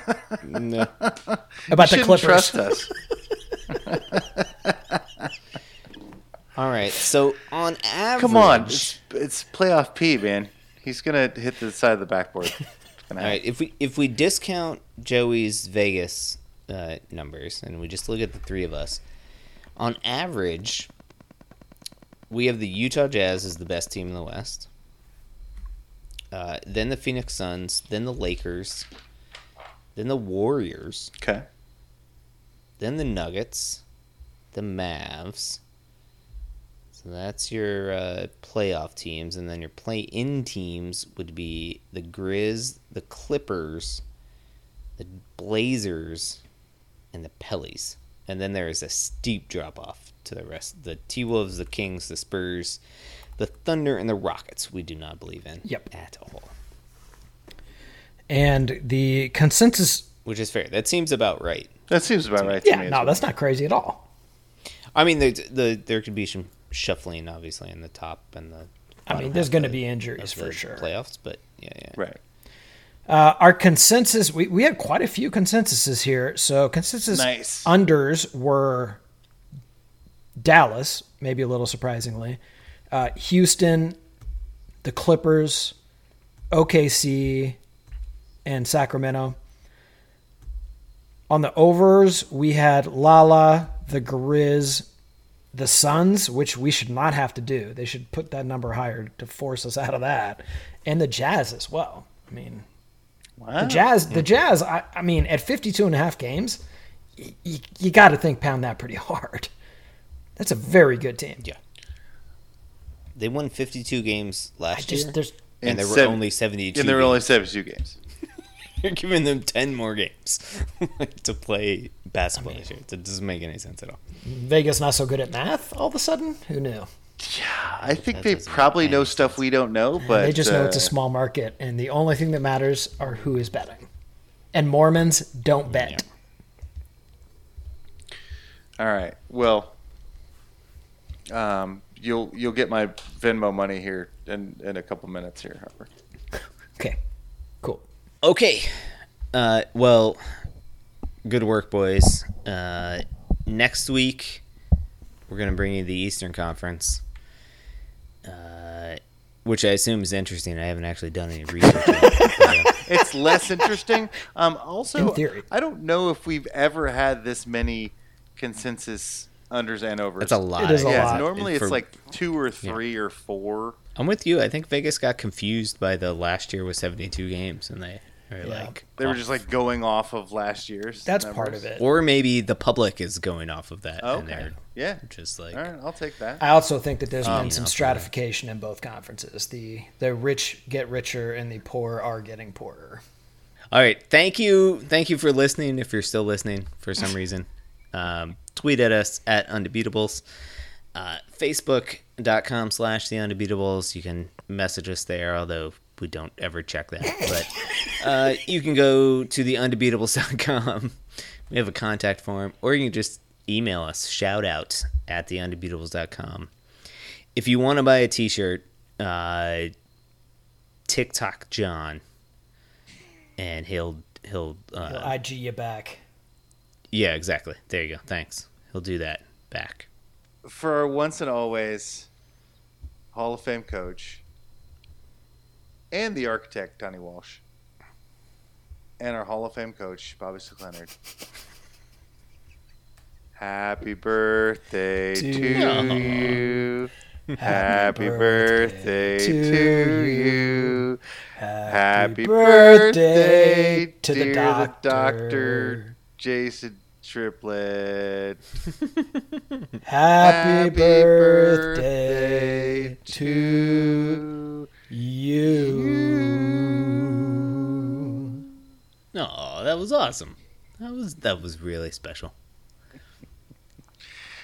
[laughs] No. [laughs] about the Shouldn't Clippers. trust us. [laughs] All right. So on average, Come on, it's, it's playoff P, man. He's gonna hit the side of the backboard. All right. If we if we discount Joey's Vegas uh, numbers and we just look at the three of us, on average, we have the Utah Jazz as the best team in the West. Uh, then the Phoenix Suns, then the Lakers, then the Warriors, Okay. then the Nuggets, the Mavs. So that's your uh, playoff teams, and then your play-in teams would be the Grizz, the Clippers, the Blazers, and the Pellies. And then there is a steep drop-off to the rest: the T-Wolves, the Kings, the Spurs, the Thunder, and the Rockets. We do not believe in Yep. at all. And the consensus. which is fair. That seems about right. That seems about right to Yeah, me. no, well. that's not crazy at all. I mean, there's, the there could be some shuffling, obviously, in the top and the. I mean, there's going to be injuries for sure. Playoffs, but yeah, yeah. right. Uh, our consensus, we, we had quite a few consensuses here. So consensus Nice. unders were Dallas, maybe a little surprisingly, uh, Houston, the Clippers, OKC, and Sacramento. On the overs, we had Lala, the Grizz, the Suns, which we should not have to do. They should put that number higher to force us out of that, and the Jazz as well. I mean, Wow. the Jazz, the Jazz. I, I mean, at 52 and a half games, y- y- you got to think pound that pretty [laughs] hard. That's a very good team. Yeah. They won 52 games last just year, and And there were seven- only 72. And there were only games. 72 games. [laughs] You're giving them 10 more games [laughs] to play basketball this year. It doesn't make any sense at all. Vegas not so good at math all of a sudden. Who knew? I think That they probably know any stuff we don't know, but they just know it's a uh, small market, and the only thing that matters are who is betting. And Mormons don't bet. All right. Well, um, you'll you'll get my Venmo money here in in a couple minutes here. Harper. [laughs] Okay, cool. Okay. Uh, well, good work, boys. Uh, next week, we're going to bring you the Eastern Conference, uh, which I assume is interesting. I haven't actually done any research. on it. [laughs] It's less interesting. Um, also, In. I don't know if we've ever had this many consensus unders and overs. That's a lot. It is a yeah, lot. normally For- it's like two or three or four. I'm with you. I think Vegas got confused by the last year with 72 games, and they are Yeah. like, They were oh. just like going off of last year's. That's numbers. part of it. or maybe the public is going off of that, and Okay. they're Yeah. just like, All right, I'll take that. I also think that there's Um, been some stratification in both conferences. The the rich get richer, and the poor are getting poorer. All right. Thank you. Thank you for listening. If you're still listening for some reason, [laughs] um, tweet at us at Undebeatables. Uh, Facebook.com slash The Undebeatables. You can message us there, although we don't ever check that. [laughs] But uh, you can go to the undebeatables.com. We have a contact form, or you can just email us, shout out at the undebeatables.com. If you want to buy a t shirt, uh, TikTok John and he'll he'll uh, He'll IG you back. yeah exactly there you go thanks he'll do that back For once and always Hall of Fame coach and the architect, Donnie Walsh, and our Hall of Fame coach, Bobby Leonard. Happy birthday to, you. Happy birthday to you. Happy birthday, to the doctor. doctor, Jason Triplet. Happy, birthday, to you. oh that was awesome that was that was really special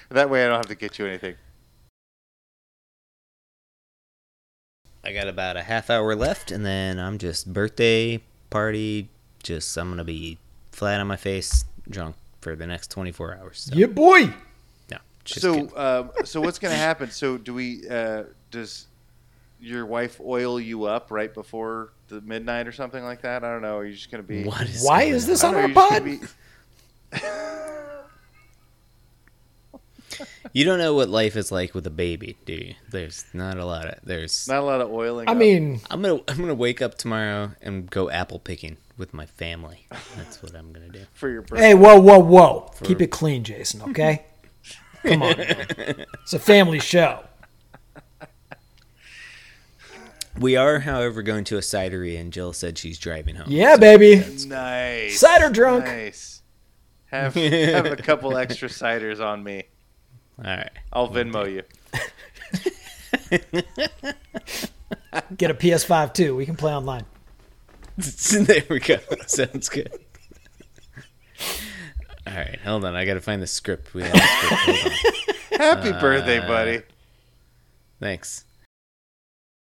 That way I don't have to get you anything. i got about a half hour left and then i'm just birthday party just i'm gonna be flat on my face drunk for the next 24 hours so, Yeah, boy. no just so, um, so what's going to happen? So, do we? Uh, does your wife oil you up right before the midnight or something like that? I don't know. Are you just going to be? what is Why is this I on don't our know, you're pod? be- [laughs] you don't know what life is like with a baby do you there's not a lot of there's Not a lot of oiling. I up. mean, i'm gonna i'm gonna wake up tomorrow and go apple picking with my family that's what i'm gonna do for your birthday. hey, whoa, whoa, whoa. Keep it clean, Jason, okay? Come on. [laughs] man. It's a family show. We are, however, going to a cidery, and Jill said she's driving home. Yeah, baby. nice. Cider drunk. Nice. Have have a couple extra [laughs] ciders on me. All right. I'll Venmo you. [laughs] Get a PS5 too. We can play online. [laughs] there we go. Sounds good. All right, hold on. I got to find the script. We have a script. Hold on. Happy birthday, uh, buddy. Thanks.